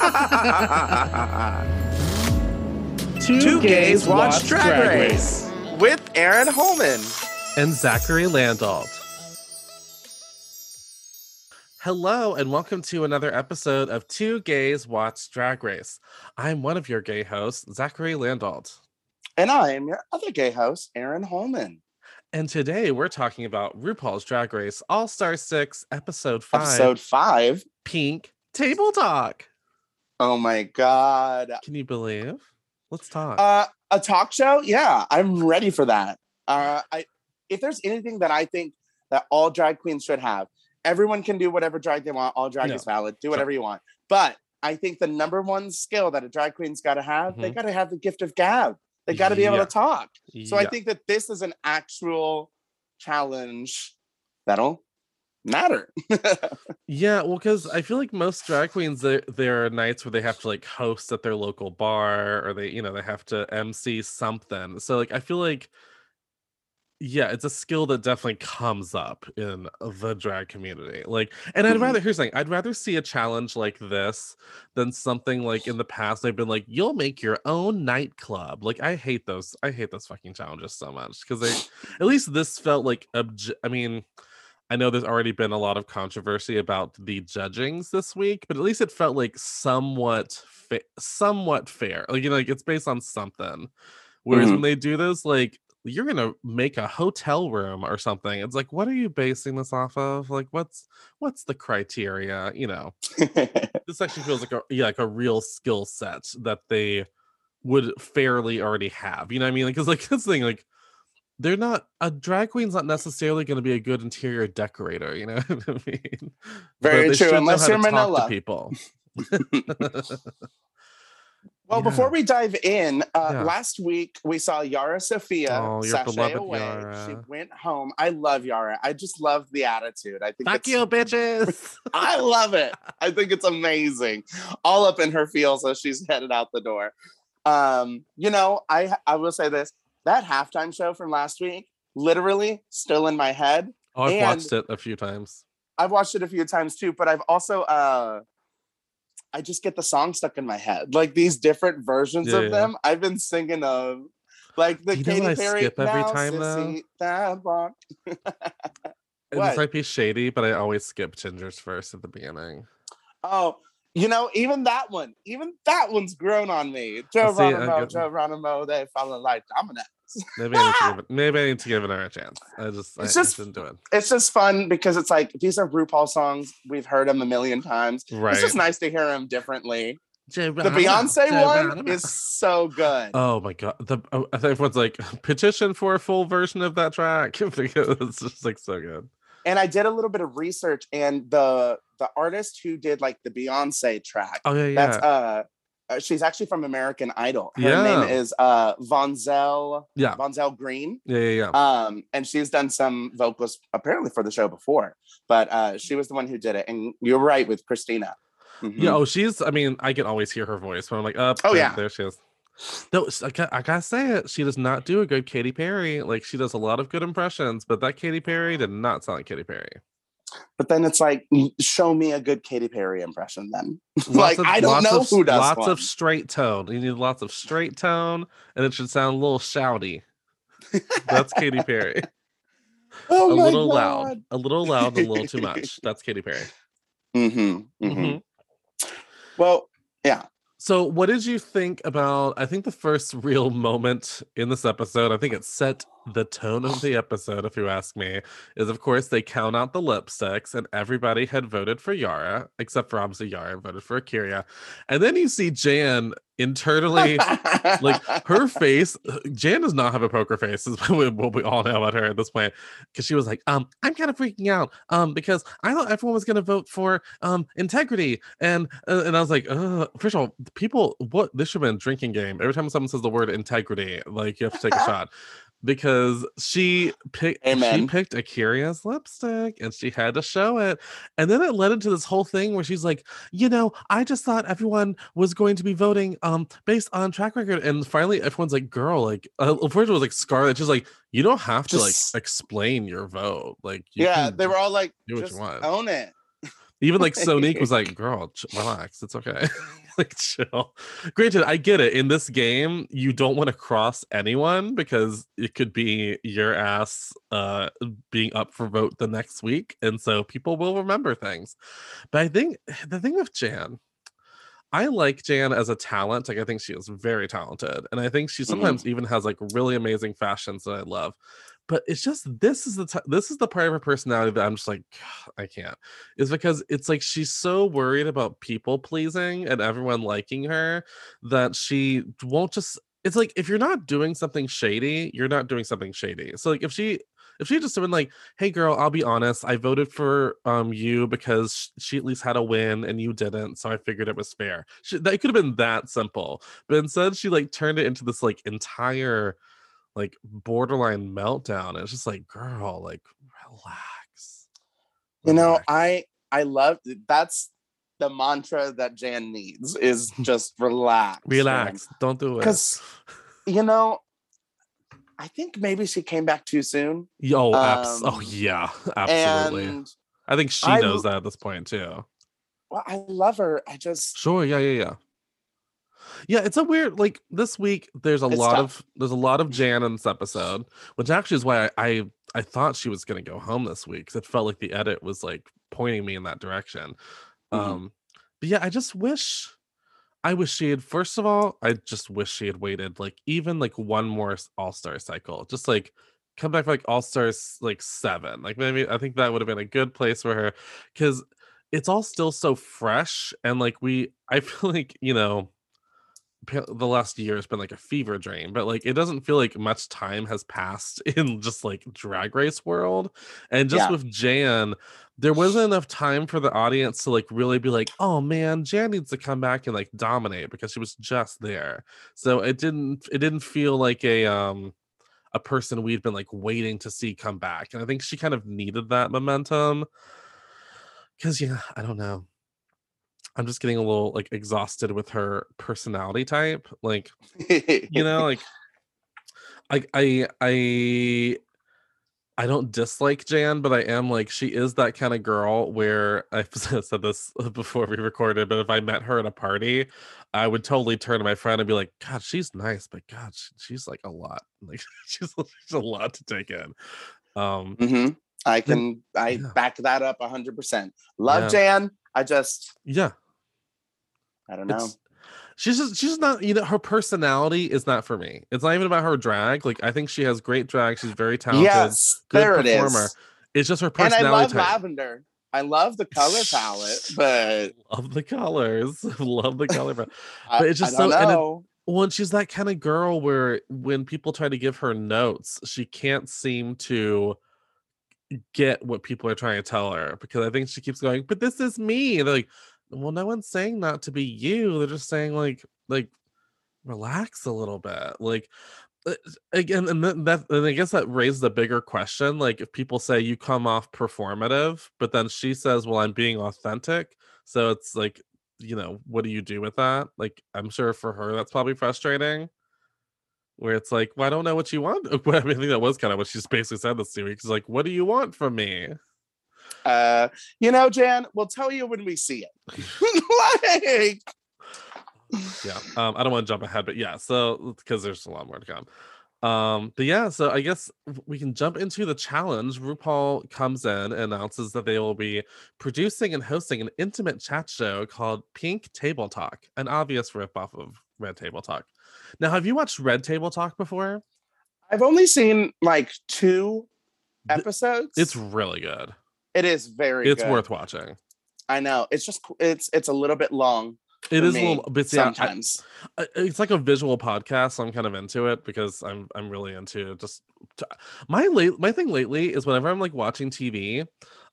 Two, gays watch Drag, Race. with Aaron Holman. and Zachary Landolt. Hello, and welcome to another episode of Two Gays Watch Drag Race. I'm one of your gay hosts, Zachary Landolt. And I am your other gay host, Aaron Holman. And today we're talking about RuPaul's Drag Race All Star 6, Episode 5, Episode five. Pink Table Talk. Oh my God. Can you believe? Let's talk. Uh, a talk show? Yeah, I'm ready for that. Uh, I, if there's anything that I think that all drag queens should have, everyone can do whatever drag they want. All drag No. is valid. Do whatever you want. But I think the number one skill that a drag queen's got to have, they Mhm. got to have the gift of gab. They got to be able to talk. So I think that this is an actual challenge that'll matter. Yeah, well, because I feel like most drag queens, there there are nights where they have to like host at their local bar, or they, you know, they have to MC something. So like, I feel like, yeah, it's a skill that definitely comes up in the drag community. Like, and I'd Mhm. rather here's the thing, I'd rather see a challenge like this than something like in the past they've been like, you'll make your own nightclub. Like, I hate those. I hate those fucking challenges so much because they, at least this felt like, obj- I mean. I know there's already been a lot of controversy about the judgings this week, but at least it felt like somewhat fa- somewhat fair. Like you know, like it's based on something. Whereas mm-hmm. when they do this, like you're gonna make a hotel room or something. It's like, what are you basing this off of? Like, what's what's the criteria? You know, this actually feels like a yeah, like a real skill set that they would fairly already have. You know what I mean? Like, Because like this thing, like they're not a drag queen's not necessarily going to be a good interior decorator. You know what I mean? Very true, unless you're to talk to Manila. people. Well, Yeah. before we dive in, uh, Yeah. last week we saw Yara Sofia Oh, sashay away. She went home. I love Yara. I just love the attitude. I think Fuck you, bitches. I love it. I think it's amazing. All up in her feels as she's headed out the door. Um, you know, I I will say this: that halftime show from last week, literally still in my head. Oh, I've And- watched it a few times. I've watched it a few times too, but I've also uh I just get the song stuck in my head. Like these different versions Yeah, of yeah. them. I've been singing of like the You know Katy I Perry skip every "Now, time, though? That walk." And This might be shady, but I always skip Ginger's verse at the beginning. Oh, you know, even that one, even that one's grown on me. Well, see, I Geronimo, get- Geronimo, they falling like dominoes. Maybe I need to give it. Maybe I need to give it a chance. I just, I, It's I just- didn't do it. It's just fun because it's like these are RuPaul songs. We've heard them a million times. Right. It's just nice to hear them differently. The Geronimo, Beyonce one Geronimo. is so good. Oh my god! The oh, I think everyone's like petition for a full version of that track because it's just like so good. And I did a little bit of research, and the the artist who did like the Beyonce track, Oh yeah, yeah. that's uh, uh, she's actually from American Idol. Her Yeah. name is uh Vonzell yeah, Vonzell Green. yeah, yeah, yeah. Um, and she's done some vocals apparently for the show before, but uh, she was the one who did it. And you're right with Christina. Mhm. Yeah, oh, she's. I mean, I can always hear her voice, but I'm like, up. Oh, there, yeah. there she is. No, I, got, I gotta say it. She does not do a good Katy Perry. Like she does a lot of good impressions, but that Katy Perry did not sound like Katy Perry. But then it's like, show me a good Katy Perry impression then. Like of- I don't know of, who does Lots one. of straight tone. You need lots of straight tone, and it should sound a little shouty. That's Katy Perry. oh a little loud, a little loud, a little too much. That's Katy Perry. Mhm, mhm. Mhm. Well, yeah. So, what did you think about? I think the first real moment in this episode, I think it set the tone of the episode, if you ask me, is of course they count out the lipsticks, and everybody had voted for Yara, except for obviously Yara voted for A'keria. And then you see Jan internally like her face jan does not have a poker face is what we all know about her at this point because she was like um i'm kind of freaking out um because i thought everyone was going to vote for um integrity and uh, and i was like uh first of all people what this should have been a drinking game. Every time someone says the word integrity like you have to take a shot because she picked she Amen. picked a'keria's lipstick and she had to show it and then it led into this whole thing where she's like you know i just thought everyone was going to be voting um based on track record and finally everyone's like girl like uh, first it was like scarlett she's like you don't have to like explain your vote like you yeah, they were all like, do what you want." own it. Even like Sonique was like, "Girl, relax. It's okay. like chill." Granted, I get it. In this game, you don't want to cross anyone because it could be your ass uh being up for vote the next week, and so people will remember things. But I think the thing with Jan, I like Jan as a talent. Like I think she is very talented, and I think she Mhm. sometimes even has like really amazing fashions that I love. But it's just this is the t- this is the part of her personality that I'm just like I can't. Is because it's like she's so worried about people pleasing and everyone liking her that she won't just. It's like if you're not doing something shady, you're not doing something shady. So like if she if she just been like, "Hey girl, I'll be honest, I voted for um you because she at least had a win and you didn't, so I figured it was fair." She, that could have been that simple, but instead she like turned it into this like entire like borderline meltdown. It's just like, girl, like relax. You know, I I love that's the mantra that Jan needs is just relax. relax. Don't do it. Because You know, I think maybe she came back too soon. Yo, abs- oh um, yeah, absolutely. And I think she knows l- that at this point too. well, I love her. I just Sure, yeah, yeah, yeah. Yeah, it's a weird like this week there's a It's lot tough. of there's a lot of Jan in this episode, which actually is why I I, I thought she was gonna go home this week because it felt like the edit was like pointing me in that direction. Mhm. Um but yeah, I just wish I wish she had first of all, I just wish she had waited like even like one more all-star cycle. Just like come back for like all-stars like seven. Like maybe I think that would have been a good place for her because it's all still so fresh and like we I feel like, you know, the last year has been like a fever dream, but like it doesn't feel like much time has passed in just like drag race world. And just Yeah. with Jan, there wasn't enough time for the audience to like really be like, oh man, Jan needs to come back and like dominate because she was just there. So it didn't it didn't feel like a um a person we'd been like waiting to see come back. And I think she kind of needed that momentum. Cause yeah, I don't know. I'm just getting a little like exhausted with her personality type. Like, you know, like I I I I don't dislike Jan, but I am like she is that kind of girl where I've said this before we recorded, but if I met her at a party, I would totally turn to my friend and be like, God, she's nice, but God, she- she's like a lot. Like she's, she's a lot to take in. Um Mhm. I can I back that up hundred percent. Love Yeah. Jan. I just yeah, I don't know. it's she's just she's not you know her personality is not for me. It's not even about her drag. Like I think she has great drag. She's very talented. Yes, good there it performer. is. It's just her personality. And I love type. lavender. I love the color palette, but Love the colors. Love the color. palette. But it's just I don't so- Well, and she's that kind of girl where when people try to give her notes, she can't seem to get what people are trying to tell her because I think she keeps going, but this is me. And they're like, well, no one's saying not to be you. They're just saying like, like, relax a little bit. Like, uh, again, and then that, and I guess that raises a bigger question. Like, if people say you come off performative, but then she says, well, I'm being authentic. So it's like, you know, what do you do with that? Like, I'm sure for her that's probably frustrating. Where it's like, well, I don't know what you want. I mean, I think that was kind of what she's basically said this week. She's like, what do you want from me? Uh, you know, Jan, we'll tell you when we see it. like, yeah um i don't want to jump ahead but yeah so because there's a lot more to come um but yeah so i guess we can jump into the challenge rupaul comes in and announces that they will be producing and hosting an intimate chat show called pink table talk an obvious ripoff of red table talk now have you watched red table talk before I've only seen like two episodes. it's really good it is very it's good. worth watching I know. It's just it's it's a little bit long. It is a little but yeah, sometimes. I- it's like a visual podcast so i'm kind of into it because i'm i'm really into just t- my late my thing lately is whenever i'm like watching tv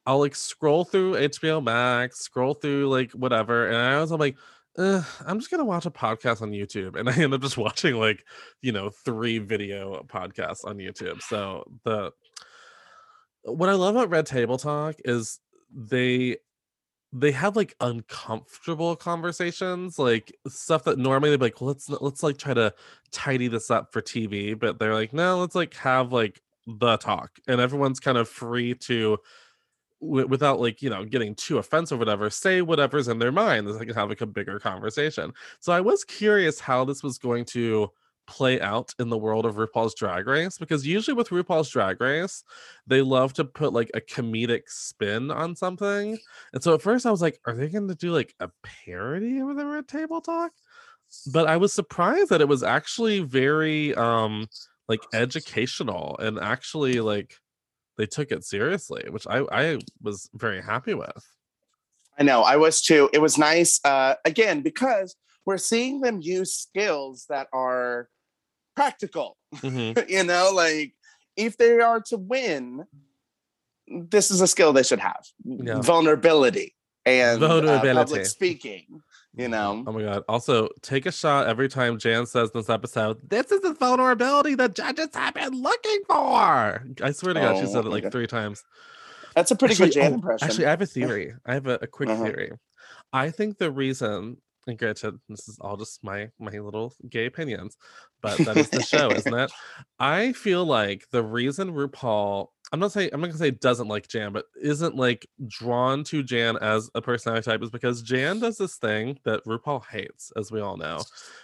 i'll like scroll through hbo max scroll through like whatever and i always i'm like "Ugh, i'm just gonna watch a podcast on youtube and i end up just watching like you know three video podcasts on youtube so the what i love about red table talk is they they have like uncomfortable conversations like stuff that normally they'd be like let's let's like try to tidy this up for tv but they're like no let's like have like the talk and everyone's kind of free to w- without like you know getting too offensive or whatever say whatever's in their mind so they can have like a bigger conversation. So i was curious how this was going to play out in the world of rupaul's drag race because usually with rupaul's drag race they love to put like a comedic spin on something. And so at first i was like are they going to do like a parody of the red table talk? But i was surprised that it was actually very um like educational and actually like they took it seriously, which I I was very happy with. I know, I was too. It was nice uh again because we're seeing them use skills that are practical. Mhm. you know, like if they are to win, this is a skill they should have. Yeah. Vulnerability and uh, public speaking, you know. Oh my god. Also, take a shot every time Jan says in this episode, this is the vulnerability the judges have been looking for. I swear to God, she Oh said it like God. three times. That's a pretty actually, good Jan oh, impression. Actually, I have a theory. I have a, a quick Uh-huh. theory. I think the reason, and granted, this is all just my my little gay opinions, but that is the show, isn't it? I feel like the reason RuPaul, I'm not saying I'm not gonna say doesn't like Jan, but isn't like drawn to Jan as a personality type is because Jan does this thing that RuPaul hates, as we all know,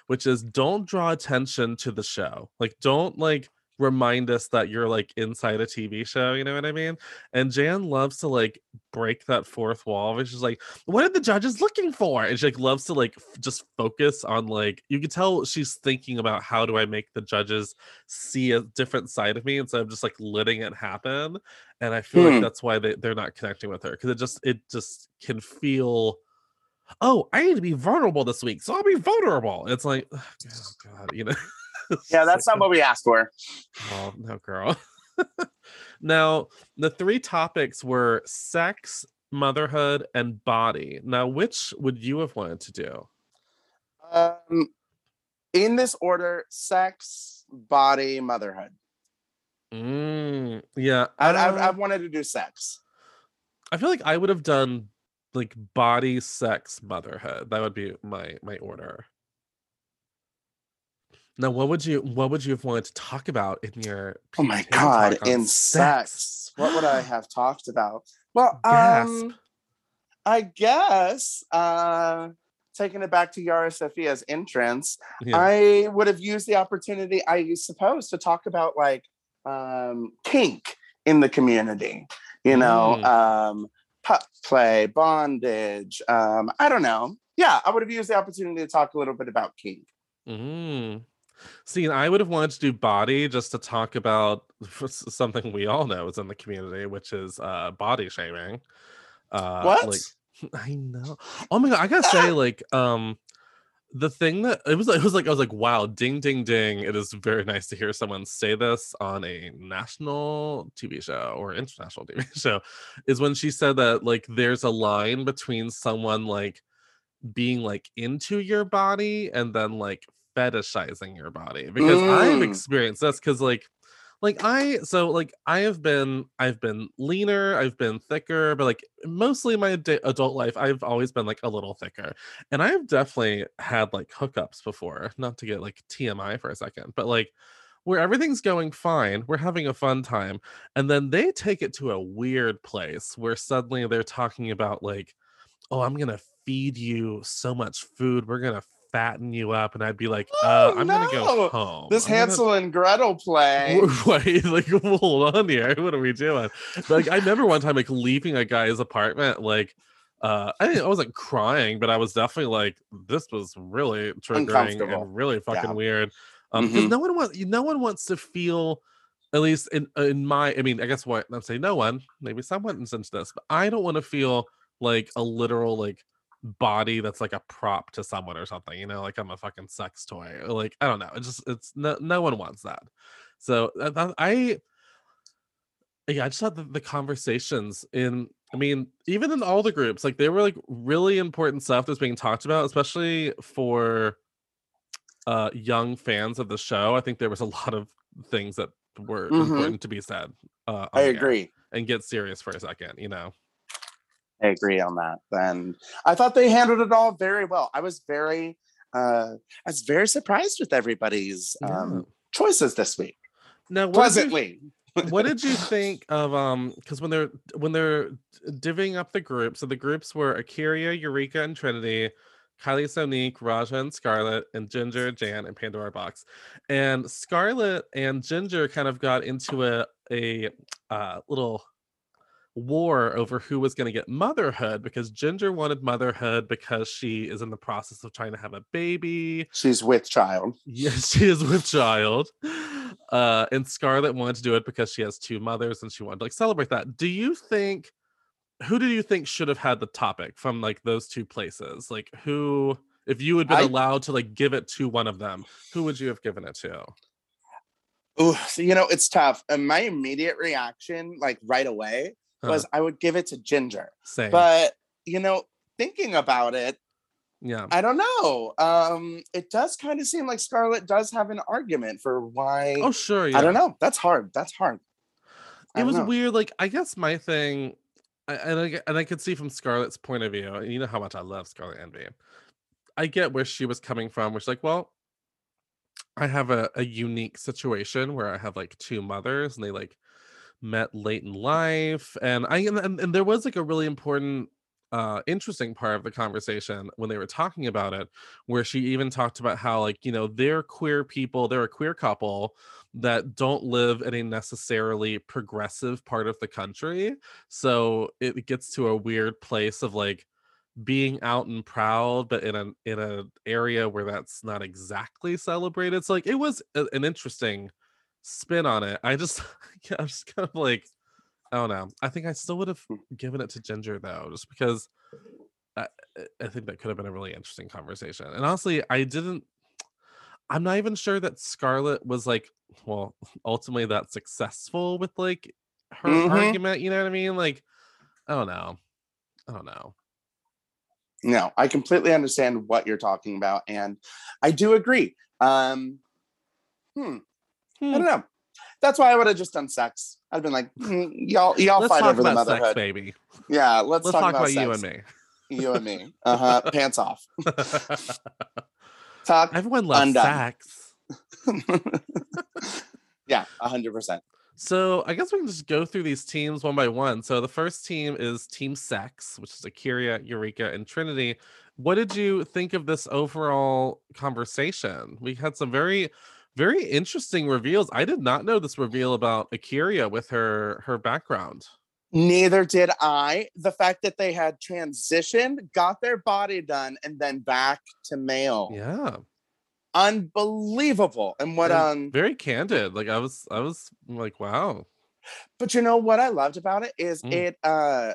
which is don't draw attention to the show. Like, don't like remind us that you're like inside a TV show, you know what I mean? And Jan loves to like break that fourth wall, which is like, what are the judges looking for? And she like loves to like f- just focus on like you can tell she's thinking about how do I make the judges see a different side of me instead of just like letting it happen. And I feel Hmm. like that's why they, they're not connecting with her because it just it just can feel oh, I need to be vulnerable this week, so I'll be vulnerable. It's like, oh God, you know. Yeah, that's not what we asked for. Oh, no, girl. now, the three topics were sex, motherhood, and body. Now, which would you have wanted to do? Um, in this order: sex, body, motherhood. Mm, yeah, I, I, uh, I wanted to do sex. I feel like I would have done like body, sex, motherhood. That would be my my order. Now, what would you what would you have wanted to talk about in your? Oh my god! In sex, what would I have talked about? Well, Gasp. um, I guess uh, taking it back to Yara Sofia's entrance, Yeah. I would have used the opportunity, I suppose, to talk about like um, kink in the community. You know, Mm. um, pup play, bondage. Um, I don't know. Yeah, I would have used the opportunity to talk a little bit about kink. Mm. See, I would have wanted to do body just to talk about something we all know is in the community, which is uh body shaming. Uh what? like I know. Oh my god, I gotta say, like, um the thing that it was it was like I was like, wow, ding ding ding. It is very nice to hear someone say this on a national TV show or international TV show, is when she said that like there's a line between someone like being like into your body and then like fetishizing your body because I've Mm. experienced this because like like I so like I have been I've been leaner I've been thicker but like mostly my adult life I've always been like a little thicker and I've definitely had like hookups before not to get like TMI for a second but like where everything's going fine we're having a fun time and then they take it to a weird place where suddenly they're talking about like oh i'm gonna feed you so much food we're gonna fatten you up and i'd be like uh Oh, i'm gonna go home This I'm gonna- Hansel and Gretel play. Wait, like hold on here. What are we doing? Like I remember one time like leaving a guy's apartment, like uh I didn't I wasn't crying, but I was definitely like, this was really triggering and really fucking Yeah. weird. Um because Mhm. no one wants no one wants to feel at least in in my I mean, I guess what I'm saying no one, maybe someone into this, but I don't want to feel like a literal like body that's like a prop to someone or something, you know, like I'm a fucking sex toy. or, Like I don't know. It's just it's no no one wants that. So uh, that- I yeah, I just thought the, the conversations in I mean, even in all the groups, like they were like really important stuff that's being talked about, especially for uh young fans of the show. I think there was a lot of things that were Mhm. important to be said. Uh, I agree. And get serious for a second, you know. I agree on that. And I thought they handled it all very well. I was very, uh, I was very surprised with everybody's um, choices this week. Now, what did you- Pleasantly. what did you think of um because when they're when they're divvying up the groups so the groups were A'keria, Eureka, and Trinity, Kylie Sonique, Ra'Jah and Scarlett, and Ginger, Jan, and Pandora Boxx. And Scarlett and Ginger kind of got into a a uh, little war over who was going to get motherhood because Ginger wanted motherhood because she is in the process of trying to have a baby. She's with child. Yes, she is with child. Uh, and Scarlett wanted to do it because she has two mothers and she wanted to like celebrate that. Do you think who do you think should have had the topic from like those two places? Like who if you had been I- allowed to like give it to one of them, who would you have given it to? Oh, so you know, it's tough. And my immediate reaction, like right away, was I would give it to Ginger. same. But you know, thinking about it, yeah. I don't know. Um, it does kind of seem like Scarlett does have an argument for why. Oh sure, yeah. I don't know. That's hard. That's hard. I it was know. weird. Like I guess my thing, and I and I could see from Scarlett's point of view. and You know how much I love Scarlett Envy. I get where she was coming from. Which like, well, I have a, a unique situation where I have like two mothers, and they like met late in life, and I and, and, there was like a really important. Uh, interesting part of the conversation when they were talking about it, where she even talked about how, like, you know, they're queer people, they're a queer couple, that don't live in a necessarily progressive part of the country. So it gets to a weird place of like being out and proud, but in a in a area where that's not exactly celebrated. So like it was a- an interesting spin on it. I just yeah, I'm just kind of like I don't know. I think I still would have Hmm. given it to Ginger though, just because I, I think that could have been a really interesting conversation. And honestly, I didn't I'm not even sure that Scarlett was like, well, ultimately that successful with like her Mhm. argument. You know what I mean? Like, I don't know. I don't know. No, I completely understand what you're talking about, and I do agree. Um, hmm, I Hmm. don't know. That's why I would have just done sex. I'd been like, hmm, y'all, y'all Let's fight over the about sex, motherhood. baby. Yeah, let's, Let's talk, talk, about, about, you and me. You and me. Uh huh. Pants off. Talk. Everyone loves Undone. sex. yeah, hundred percent. So I guess we can just go through these teams one by one. So the first team is Team Sex, which is A'keria, Eureka, and Trinity. What did you think of this overall conversation? We had some very, very interesting reveals. I did not know this reveal about A'keria with her her background. Neither did I. The fact that they had transitioned, got their body done, and then back to male. Yeah, Unbelievable. And what and um very candid. Like I was, I was like, wow. but you know what I loved about it is Mm. it uh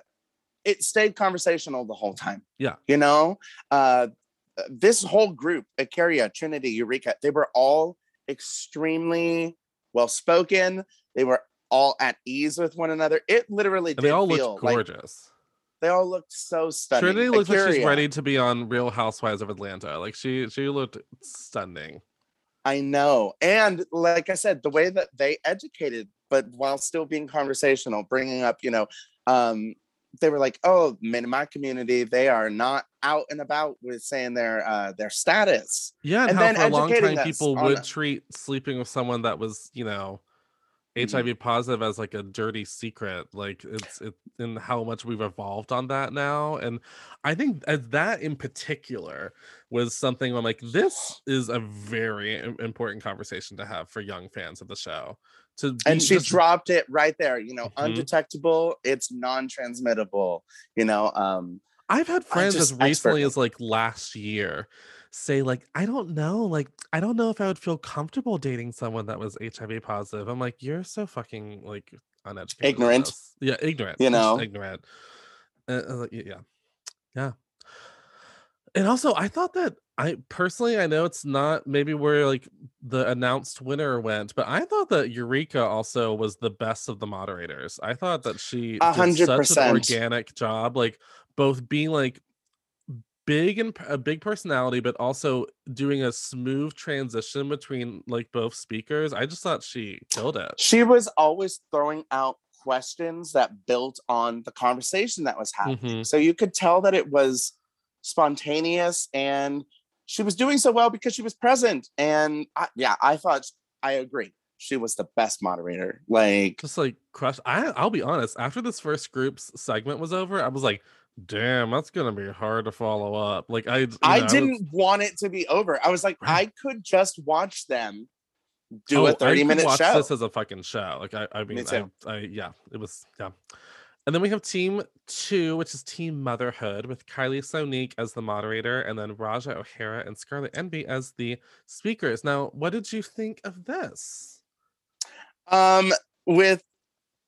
it stayed conversational the whole time. Yeah. You know, uh this whole group, A'keria, Trinity, Eureka, they were all extremely well spoken. They were all at ease with one another. It literally And did they all looked like gorgeous. they all looked so stunning. Trinity looks like she's ready to be on Real Housewives of Atlanta. Like she, she looked stunning. I know. And like I said, the way that they educated, but while still being conversational, bringing up, you know, um, they were like, "Oh, men in my community, they are not out and about with saying their uh, their status." Yeah, and, And how then for a long time people would it. treat sleeping with someone that was, you know, Mhm. HIV positive as like a dirty secret. Like it's it and how much we've evolved on that now. And I think that in particular was something I'm like, this is a very important conversation to have for young fans of the show. To And she just- dropped it right there. You know, Mhm. undetectable. It's non-transmittable. You know, um, I've had friends as recently expertly. as like last year say like I don't know like I don't know if I would feel comfortable dating someone that was HIV positive. I'm like you're so fucking like uneducated. Ignorant. Yeah, ignorant. You know? ignorant. Uh, uh, yeah. Yeah. And also I thought that I personally I know it's not maybe where like the announced winner went, but I thought that Eureka also was the best of the moderators. I thought that she A did such an organic job, like both being like big and a big personality, but also doing a smooth transition between like both speakers. I just thought she killed it. she was always throwing out questions that built on the conversation that was happening. Mhm. So you could tell that it was spontaneous and she was doing so well because she was present. And I, yeah, I thought I agree. she was the best moderator. Like just like crush. I I'll be honest. After this first group's segment was over, I was like, damn, that's gonna be hard to follow up. Like I, I know, didn't was- want it to be over. I was like, Right. I could just watch them do Oh, a I 30 could minute watch show. This as a fucking show. Like I, I mean, I, too. I, yeah, it was yeah. And then we have team two, which is Team Motherhood, with Kylie Sonique as the moderator, and then Ra'Jah O'Hara and Scarlett Envy as the speakers. Now, what did you think of this? um with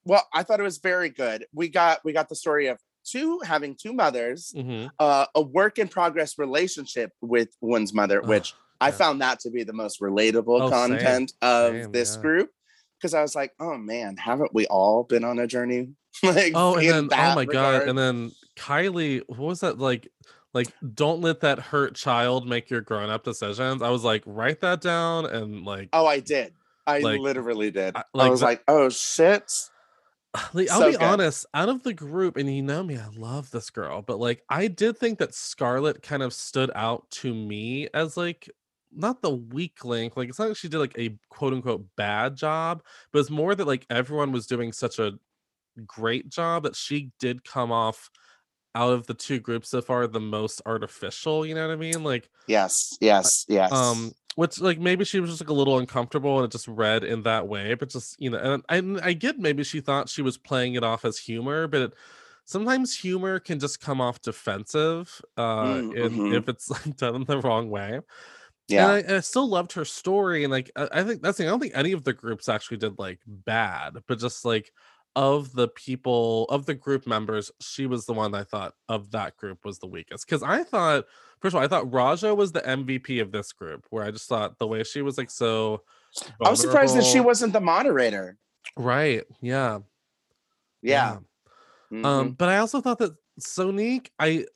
well i thought it was very good we got we got the story of two having two mothers Mhm. uh, a work in progress relationship with one's mother which Ugh, i found that to be the most relatable Oh, same, content of same, this yeah. group because i was like oh man haven't we all been on a journey like Oh, and then oh my god, and then Kylie, what was that like? Like, don't let that hurt child make your grown up decisions. I was like, write that down and like, oh i did i like, literally did I- i, was the- like oh shit like I'll so be good. honest, out of the group, and you know me, I love this girl, but like I did think that Scarlett kind of stood out to me as like not the weak link. Like it's not like she did like a quote unquote bad job, but it's more that like everyone was doing such a great job that she did come off out of the two groups so far the most artificial, you know what I mean? Like yes yes yes um which like maybe she was just like a little uncomfortable and it just read in that way but just you know and I, I get maybe she thought she was playing it off as humor but it, sometimes humor can just come off defensive uh Mm, in, mhm. if it's like done in the wrong way yeah and I, I still loved her story and like I, I think that's the thing i don't think any of the groups actually did like bad but just like of the people of the group members she was the one i thought of that group was the weakest because i thought first of all i thought ra'jah was the mvp of this group where i just thought the way she was like so i was surprised that she wasn't the moderator. Right yeah. Yeah. Mhm. Um, but I also thought that Sonique, I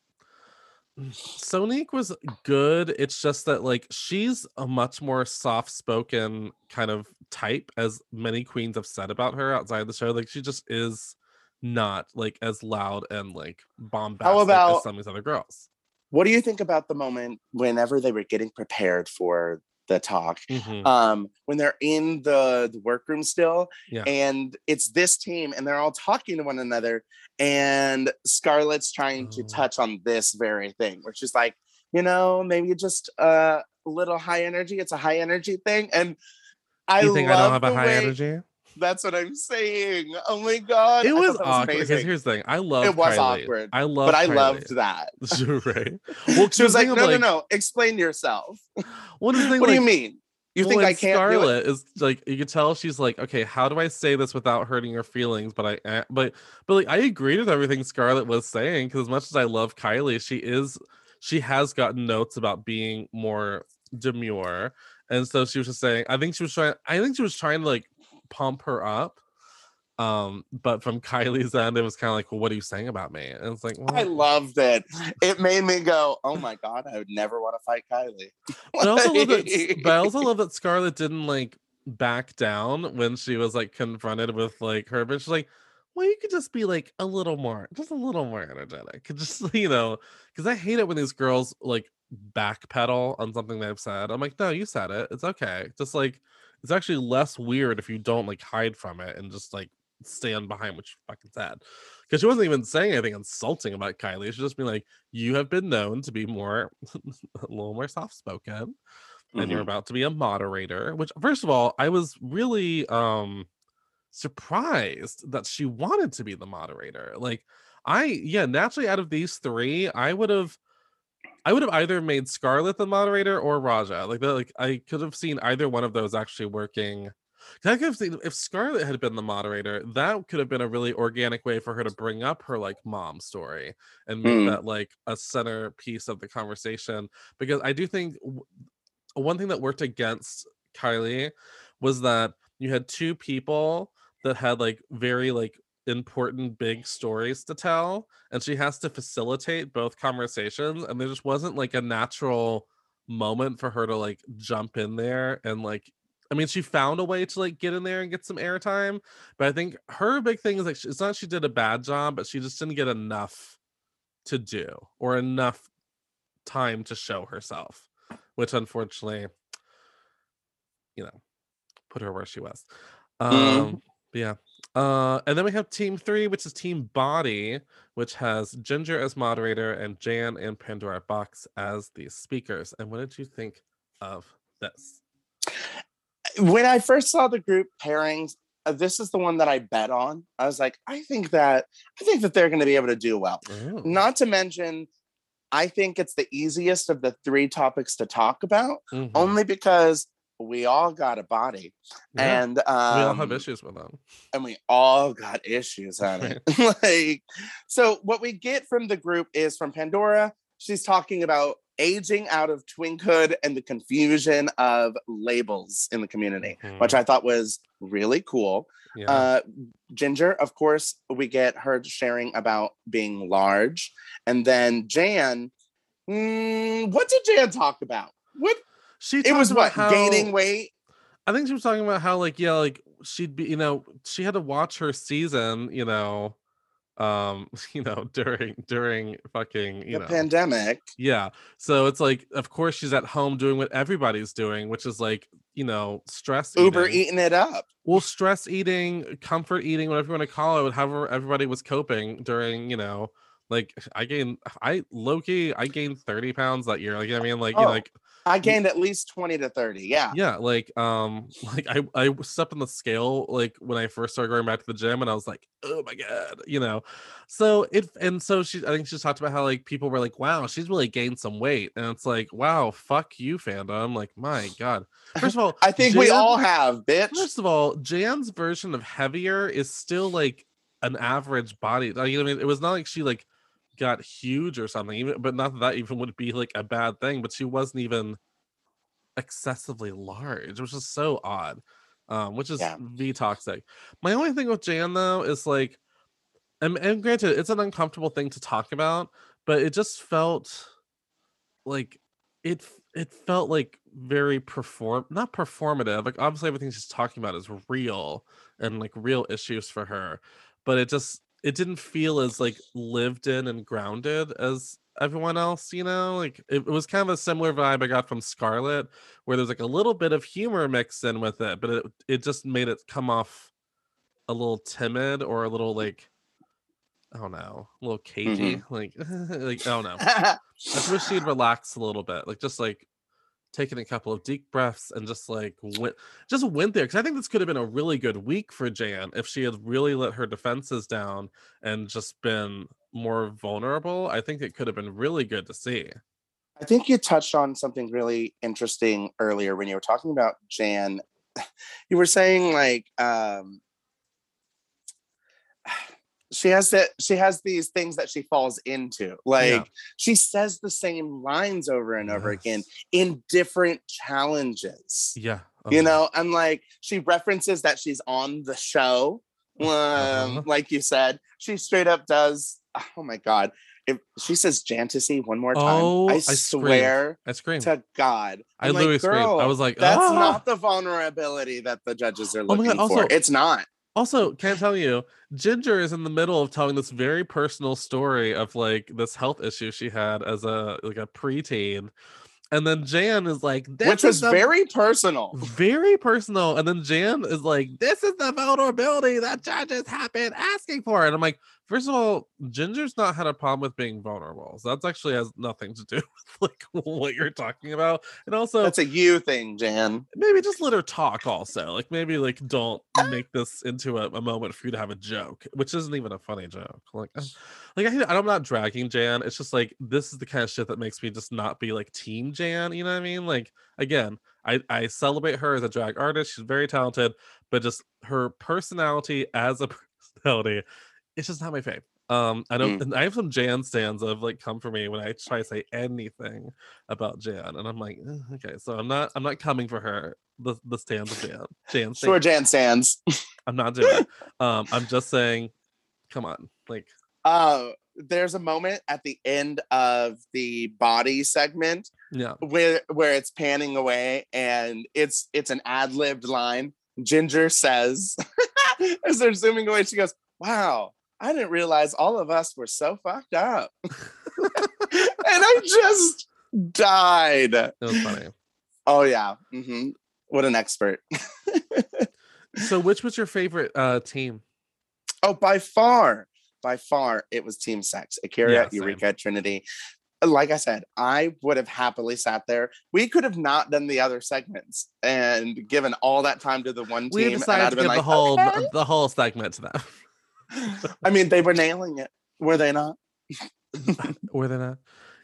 Sonique was good. It's just that like she's a much more soft-spoken kind of type, as many queens have said about her outside the show. Like she just is not like as loud and like bombastic about- as some of these other girls. What do you think about the moment whenever they were getting prepared for the talk? Mhm. Um, when they're in the, the workroom still, Yeah. and it's this team, and they're all talking to one another, and Scarlett's trying to Oh. touch on this very thing, where she's like, you know, maybe just uh, a little high energy. It's a high energy thing, and I you think I don't have a high way- energy? That's what I'm saying. Oh my god, It was awkward because here's the thing. I love It was Kylie. awkward, I love but I Kylie. loved that. right. Well, she was like, no, of, no, no. Explain yourself. What, thing, What do you mean? You think I can't? Scarlett is like you could tell she's like, okay, how do I say this without hurting her feelings? But I, but but like I agreed with everything Scarlett was saying because as much as I love Kylie, she is she has gotten notes about being more demure, and so she was just saying. I think she was trying. I think she was trying to like pump her up. Um, but from Kylie's end, it was kind of like, well, what are you saying about me? And it's like, well, I loved it. It made me go, "Oh my god, I would never want to fight Kylie." But I also love that. But I also love that Scarlett didn't like back down when she was like confronted with like her. But she's like, "Well, you could just be like a little more, just a little more energetic. Just you know, because I hate it when these girls like backpedal on something they've said. I'm like, no, you said it. It's okay. Just like it's actually less weird if you don't like hide from it and just like stand behind what you fucking said. Because she wasn't even saying anything insulting about Kylie. She just be like, you have been known to be more a little more soft spoken and you're about to be a moderator which first of all i was really um surprised that she wanted to be the moderator like i yeah naturally out of these three i would have i would have either made scarlett the moderator or ra'jah like that like i could have seen either one of those actually working. I could have seen if Scarlett had been the moderator, that could have been a really organic way for her to bring up her like mom story and make Mm. that like a centerpiece of the conversation. Because I do think one thing that worked against Kylie was that you had two people that had like very like important big stories to tell and she has to facilitate both conversations and there just wasn't like a natural moment for her to like jump in there and like I mean, she found a way to like get in there and get some airtime, but I think her big thing is like she- it's not she did a bad job, but she just didn't get enough to do or enough time to show herself, which unfortunately, you know, put her where she was. Mhm. Um, but yeah. Uh, and then we have team three, which is team body, which has Ginger as moderator and Jan and Pandora Boxx as the speakers. And what did you think of this? when I first saw the group pairings, uh, this is the one that I bet on. I was like, I think that I think that they're going to be able to do well. Oh, Not to mention, I think it's the easiest of the three topics to talk about, mhm. only because we all got a body, Yeah, and we all um, have issues with them. and we all got issues on it. like, so what we get from the group is from Pandora. She's talking about aging out of twinkhood and the confusion of labels in the community, which I thought was really cool. Yeah. Uh, Ginger, of course, we get her sharing about being large, and then Jan. mm, what did Jan talk about? What she it was? talked about gaining weight? I think she was talking about how like yeah, like she'd be, you know, she had to watch her season, you know, um, you know, during during fucking, you the know, pandemic. yeah. So it's like, of course, she's at home doing what everybody's doing, which is like, you know, stress Uber eating. eating it up. well, stress eating, comfort eating, whatever you want to call it, however everybody was coping during, you know, like I gained, I low key, I gained thirty pounds that year. Like I mean, like you know, Oh. like I gained at least 20 to 30. Yeah. yeah like um like i i stepped on the scale like when i first started going back to the gym and i was like oh my god you know so it and so she i think she talked about how like people were like wow she's really gained some weight and it's like wow fuck you fandom like my god first of all I think we all have, bitch. first of all jan's version of heavier is still like an average body like, you know what i mean it was not like she like got huge or something even but not that that even would be like a bad thing but she wasn't even excessively large which is so odd um which is Yeah. v toxic my only thing with jan though is like and, and granted it's an uncomfortable thing to talk about but it just felt like it it felt like very perform not performative like obviously everything she's talking about is real and like real issues for her but it just it didn't feel as like lived in and grounded as everyone else you know like it, was kind of a similar vibe i got from scarlett where there's like a little bit of humor mixed in with it but it, it just made it come off a little timid or a little mm. like i don't know a little cagey mm-hmm. like like i don't know. I wish she'd relax a little bit, like just like taking a couple of deep breaths and just like went, just went there. Because I think this could have been a really good week for Jan if she had really let her defenses down and just been more vulnerable. I think it could have been really good to see. I think you touched on something really interesting earlier when you were talking about Jan. You were saying like um she has that she has these things that she falls into. Like she says the same lines over and over again in different challenges. Yeah. You okay. know, I'm like she references that she's on the show. Um, Uh-huh. like you said, she straight up does. Oh my god. If she says Jantasy one more time, Oh, I I swear I screamed. to God. I I'm like, literally screamed. I was like, that's "Ah!" not the vulnerability that the judges are Oh looking God, also- for. It's not. Also, can't tell you, Ginger is in the middle of telling this very personal story of like this health issue she had as a like a preteen. And then Jan is like, this Which is was very personal. very personal. And then Jan is like, this is the vulnerability that judges have been asking for. And I'm like, first of all, Ginger's not had a problem with being vulnerable. So that's actually has nothing to do with like what you're talking about. And also That's a you thing, Jan. maybe just let her talk also. Like maybe like don't make this into a, a moment for you to have a joke, which isn't even a funny joke. Like like I, I'm not dragging Jan. It's just like this is the kind of shit that makes me just not be like team Jan. You know what I mean? Like again, I I celebrate her as a drag artist. She's very talented, but just her personality as a personality, it's just not my fave. Um, I don't. and I have some Jan stands that have like come for me when I try to say anything about Jan, and I'm like, "Eh, okay, so I'm not. I'm not coming for her. The the stands of Jan. Jan. Sure. Jan stands. I'm not doing. it. Um, I'm just saying, come on, like Uh, there's a moment at the end of the body segment yeah, where where it's panning away and it's it's an ad-libbed line. Ginger says as they're zooming away, she goes, Wow, I didn't realize all of us were so fucked up. and I just died. it was funny. Oh yeah. hmm What an expert. So, which was your favorite uh team? Oh, by far, by far, it was Team Sex. A'keria, Yeah. Eureka, Trinity. Like I said, I would have happily sat there. We could have not done the other segments and given all that time to the one We team. and decided I'd to give been the whole "Okay." the whole segment to them. I mean, they were nailing it, were they not? Were they not?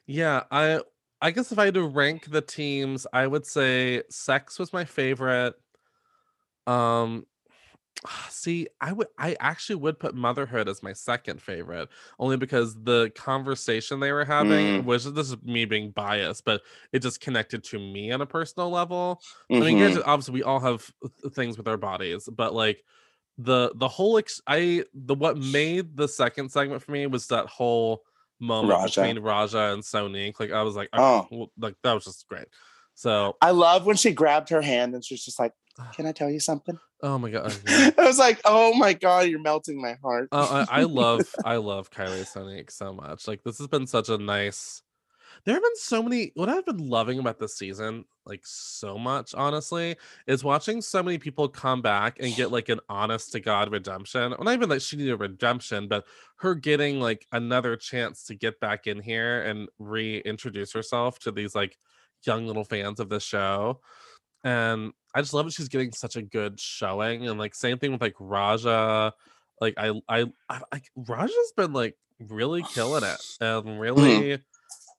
Yeah, I I guess if I had to rank the teams, I would say Sex was my favorite. Um see, I would I actually would put Motherhood as my second favorite, only because the conversation they were having Mm. was this is me being biased, but it just connected to me on a personal level. I mean, Mhm. obviously we all have th- things with our bodies, but like the the whole ex- I the what made the second segment for me was that whole moment Ra'Jah. between Ra'Jah and Sonique. Like I was like, Oh. oh, well, like that was just great. So, I love when she grabbed her hand and she's just like, Can I tell you something? oh my god, yeah. I was like, Oh my God, you're melting my heart. Uh, I, I love I love Kylie Sonique so much. Like this has been such a nice. There have been so many. What I've been loving about this season, like so much, honestly, is watching so many people come back and get like an honest to god redemption. Well, not even that she needed a redemption, but her getting like another chance to get back in here and reintroduce herself to these like young little fans of the show. And I just love that she's getting such a good showing. And like same thing with like Ra'Jah. Like I I, I like Ra'Jah's been like really killing it and mm. really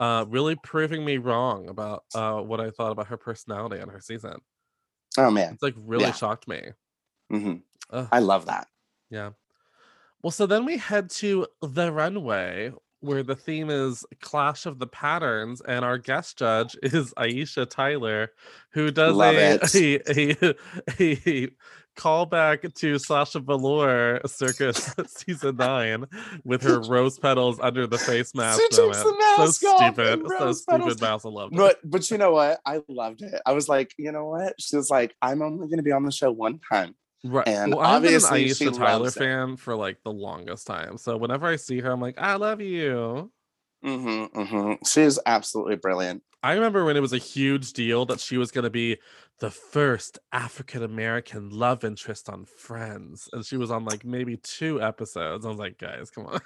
uh really proving me wrong about uh what I thought about her personality on her season. Oh man. It's like really Yeah. shocked me. hmm I love that. Yeah. Well, so then we head to the runway where the theme is Clash of the Patterns, and our guest oh. judge is Aisha Tyler, who does a, a, a, a callback to Sasha Velour Circus season nine with her rose petals under the face mask. She takes the mask so stupid. So stupid petals. mouse. I loved it. But but you know what? I loved it. I was like, you know what? She was like, I'm only gonna be on the show one time. Right. And well, I've been an obviously she Aisha Tyler it. fan for like the longest time. So whenever I see her, I'm like, I love you. Mm-hmm, mm-hmm. She's absolutely brilliant. I remember when it was a huge deal that she was going to be the first African American love interest on Friends, and she was on like maybe two episodes. I was like, guys, come on.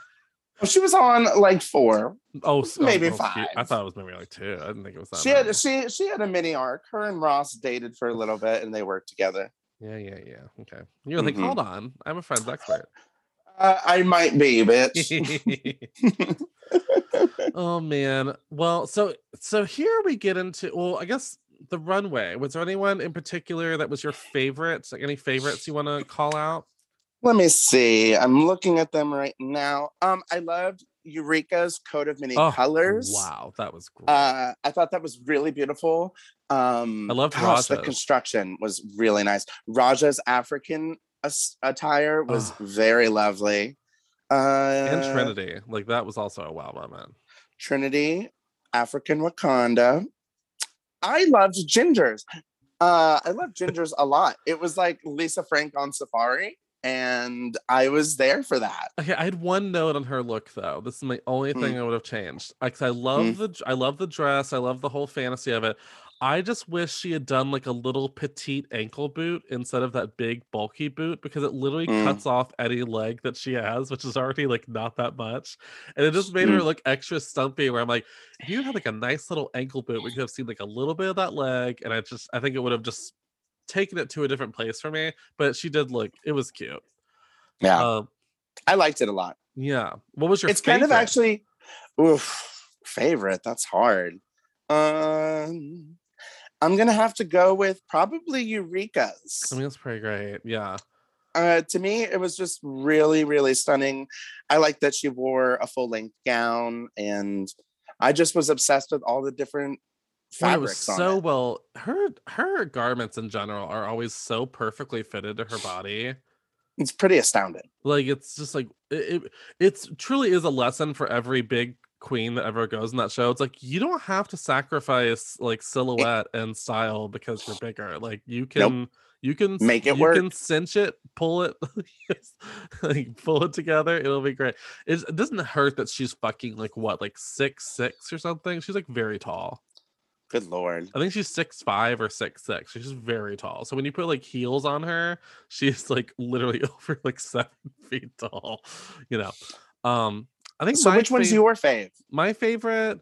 Well, She was on like four. Oh, oh, Maybe oh, cute. I thought it was maybe like two. I didn't think it was that. She many. had she she had a mini arc. Her and Ross dated for a little bit and they worked together. Yeah, yeah, yeah. Okay. You're like, Mhm. hold on, I'm a Friends expert. Uh, I might be, bitch. oh man. Well, so so here we get into well, I guess the runway. Was there anyone in particular that was your favorite? Like any favorites you want to call out? Let me see. I'm looking at them right now. Um, I loved Eureka's coat of many Oh, colors. Wow, that was great. Uh, I thought that was really beautiful. Um, I loved gosh, the construction was really nice. Ra'Jah's African attire was very lovely. Uh, and Trinity, like that was also a wow moment. Trinity, African Wakanda. I loved Gingers. Uh, I loved Gingers a lot. It was like Lisa Frank on Safari, and I was there for that. Okay, I had one note on her look though. This is my only Mm. thing I would have changed. Like I love the I love the dress. I love the whole fantasy of it. I just wish she had done like a little petite ankle boot instead of that big bulky boot because it literally Mm. cuts off any leg that she has, which is already like not that much. And it just made her Mm. look extra stumpy where I'm like, if you had like a nice little ankle boot, we could have seen like a little bit of that leg. And I just I think it would have just taken it to a different place for me. But she did look, it was cute. Yeah, Um, I liked it a lot. yeah. What was your it's kind of actually oof, favorite. That's hard. Um, I'm gonna have to go with probably Eureka's. I mean, it's pretty great. Yeah. uh, to me, it was just really, really stunning. I like that she wore a full length gown, and I just was obsessed with all the different Well, it was fabrics so well. Her her garments in general are always so perfectly fitted to her body. It's pretty astounding. Like it's just like it, it it's truly is a lesson for every big queen that ever goes in that show. It's like you don't have to sacrifice like silhouette and style because you're bigger. Like you can you can Make it work, you can cinch it, pull it, like pull it together. It'll be great. It's, it doesn't hurt that she's fucking like what, like six six or something. She's like very tall. Good lord. I think she's six five or six six. She's just very tall. So when you put like heels on her, she's like literally over like seven feet tall. You know. Um I think So which one's your fave? my favorite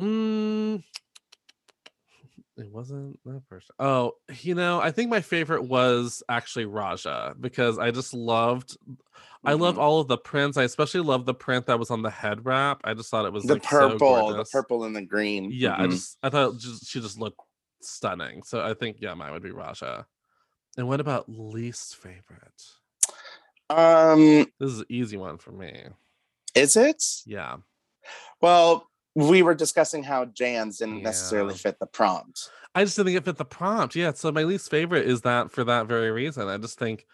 mm, it wasn't that person oh you know i think my favorite was actually ra'jah because i just loved i love all of the prints. I especially love the print that was on the head wrap. I just thought it was the like, so purple, the purple and the green. yeah i Mhm. just i thought just she just looked stunning. So i think yeah mine would be ra'jah. And what about least favorite? Um this is an easy one for me is it? yeah Well, we were discussing how Jan's didn't necessarily fit the prompt. I just didn't think it fit the prompt. Yeah, so my least favorite is that for that very reason. I just think,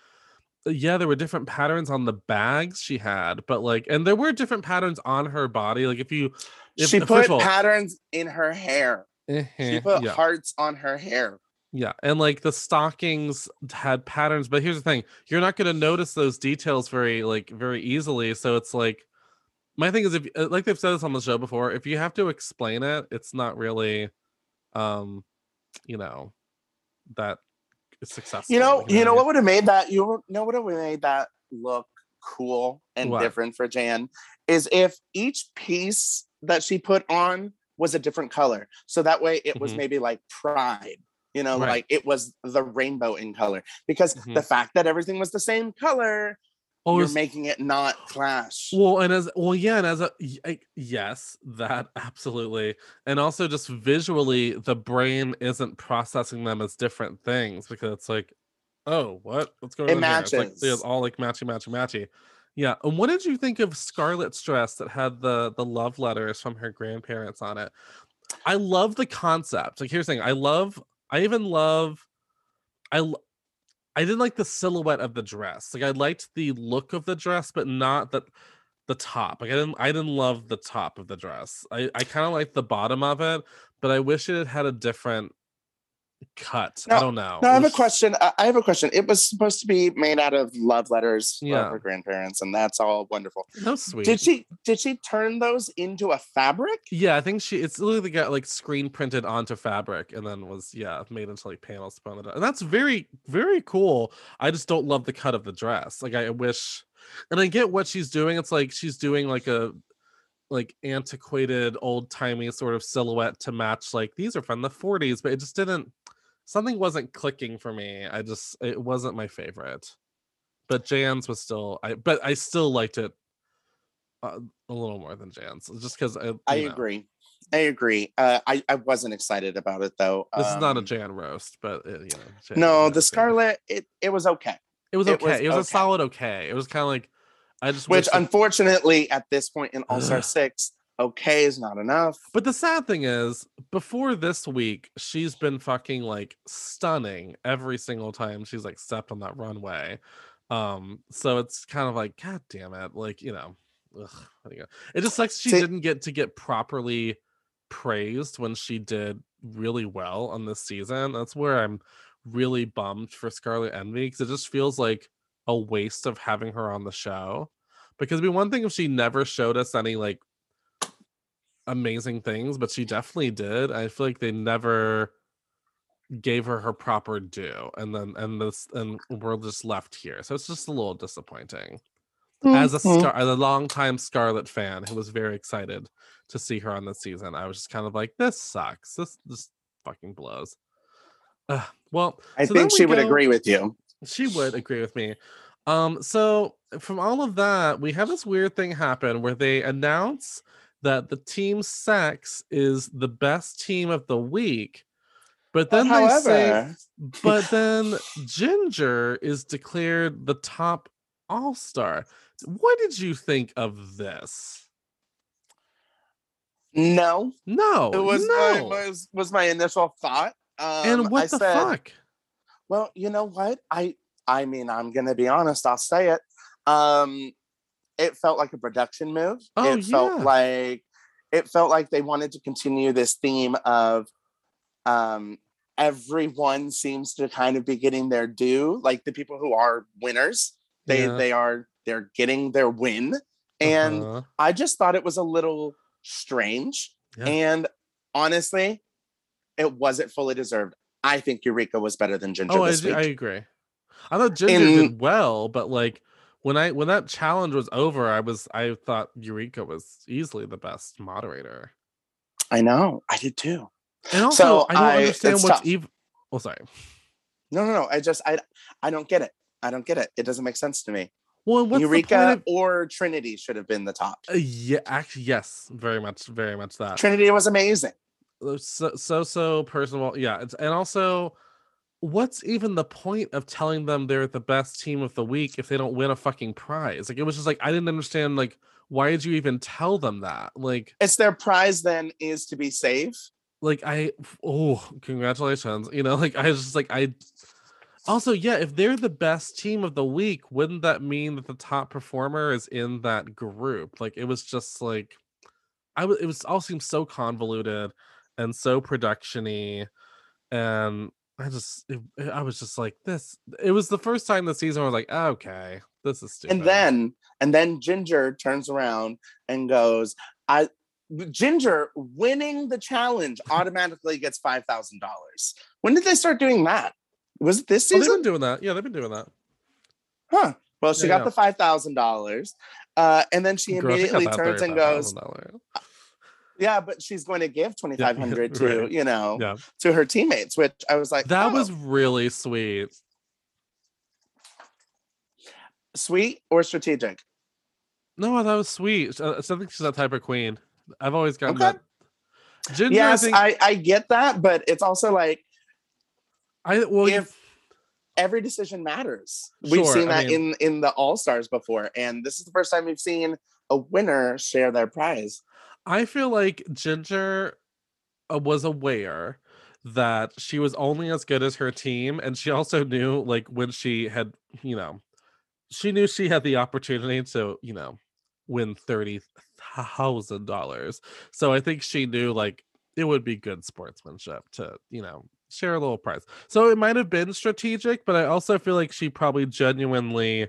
uh, yeah, there were different patterns on the bags she had, but like, and there were different patterns on her body. Like, if you, if, she put all- patterns in her hair. She eh, put yeah, hearts on her hair. yeah, and like the stockings had patterns, but here's the thing: you're not going to notice those details very like very easily. So it's like, my thing is, if uh, like they've said this on the show before, if you have to explain it, it's not really, um, you know, that successful. You know, you know what would have made that you know what would have made that look cool and What? different for Jan is if each piece that she put on was a different color. So that way it was Mhm. maybe like pride. You know, Right. like it was the rainbow in color. Because Mhm. the fact that everything was the same color, You're making it not clash. well, and as well, yeah, and as a I- yes, that absolutely, and also just visually, the brain isn't processing them as different things because it's like, oh, what, what's going It on here? It's like matches. it's all like matchy, matchy, matchy. Yeah, and what did you think of Scarlett's dress that had the the love letters from her grandparents on it? I love the concept. Like, here's the thing: I love, I even love, I I didn't like the silhouette of the dress. Like I liked the look of the dress, but not the the top. Like I didn't I didn't love the top of the dress. I I kind of liked the bottom of it, but I wish it had had a different cut. I don't know. No, I have a question. I I have a question. It was supposed to be made out of love letters Yeah. of her grandparents, and that's all wonderful. That was sweet. Did she did she turn those into a fabric? Yeah, I think she it's literally got like screen printed onto fabric and then was yeah made into like panels to put on the dress. And that's very very cool. I just don't love the cut of the dress. Like I wish, and I get what she's doing. It's like she's doing like a like antiquated old timey sort of silhouette to match like these are from the 40s, but it just didn't. Something wasn't clicking for me. I just it wasn't my favorite. But Jan's was still I but I still liked it uh, a little more than Jan's just because I I know. agree. I agree. Uh, I I wasn't excited about it though. This is not a Um, Jan roast, but it, you know. Jan- No, the Scarlet. It it was okay. It was it was okay. It was, okay. a solid okay. It was kind of like I just Which that- unfortunately, at this point in All Star Six, okay is not enough. But the sad thing is, before this week, she's been fucking like stunning every single time she's like stepped on that runway. Um, so it's kind of like, god damn it, like you know, ugh, you- it just sucks she See- didn't get to get properly praised when she did really well on this season. That's where I'm really bummed for Scarlet Envy because it just feels like a waste of having her on the show. Because it'd be one thing if she never showed us any like amazing things, but she definitely did. I feel like they never gave her her proper due, and then and this and we're just left here. So it's just a little disappointing. As a Mhm. scar, as a longtime Scarlet fan who was very excited to see her on this season, I was just kind of like, this sucks. This this fucking blows. Ugh, well, I so think we she would agree with you. she would agree with me. Um, so from all of that, we have this weird thing happen where they announce that the team sex is the best team of the week, but then they say, but then Ginger is declared the top all star. What did you think of this? No, No, it was no. my was was my initial thought. Um, and what I the said, fuck? Well, you know what? I I mean, I'm gonna be honest. I'll say it. Um, it felt like a production move. Oh, it felt like it felt like they wanted to continue this theme of um everyone seems to kind of be getting their due. Like the people who are winners, they Yeah. they are they're getting their win. And Uh-huh. I just thought it was a little strange. Yeah. And honestly, it wasn't fully deserved. I think Eureka was better than Ginger Oh, I, this do- week. I agree. I thought Ginger In- did well, but like when I when that challenge was over, I was I thought Eureka was easily the best moderator. I know. I did too. And also, So I don't I- understand what's tough. even. Oh, sorry. No, no, no. I just I I don't get it. I don't get it. It doesn't make sense to me. Well, what's the Eureka of? or Trinity should have been the top. Uh, yeah, actually, yes, very much, very much that. Trinity was amazing. So so so personal yeah it's and also what's even the point of telling them they're the best team of the week if they don't win a fucking prize? Like it was just like i didn't understand like why did you even tell them that? Like It's their prize then is to be safe. like i oh congratulations you know like i was just like i also yeah if they're the best team of the week wouldn't that mean that the top performer is in that group? Like it was just like i was it was all seemed so convoluted and so production-y and i just it, i was just like this it was the first time the season i was like okay this is stupid And then and then Ginger turns around and goes, I Ginger winning the challenge automatically gets five thousand dollars. When did they start doing that? Was it this oh, they've season? been doing that yeah they've been doing that huh. Well, she Yeah, got yeah. the five thousand dollars. Uh, and then she Girl, immediately turns and goes, $35,000. Yeah, but she's going to give twenty five hundred to, right. you know, yeah to her teammates, which I was like, that oh, was really sweet sweet or strategic. No, that was sweet. Uh, I think she's that type of queen. I've always gotten Okay. that. Ginger, yes, I think I, I get that, but it's also like I, well, if every decision matters. We've Sure, seen I that mean- in in the All Stars before, and this is the first time we've seen a winner share their prize. I feel like Ginger uh, was aware that she was only as good as her team, and she also knew, like, when she had, you know, she knew she had the opportunity to, you know, win thirty thousand dollars. So I think she knew, like, it would be good sportsmanship to, you know, share a little prize. So it might have been strategic, but I also feel like she probably genuinely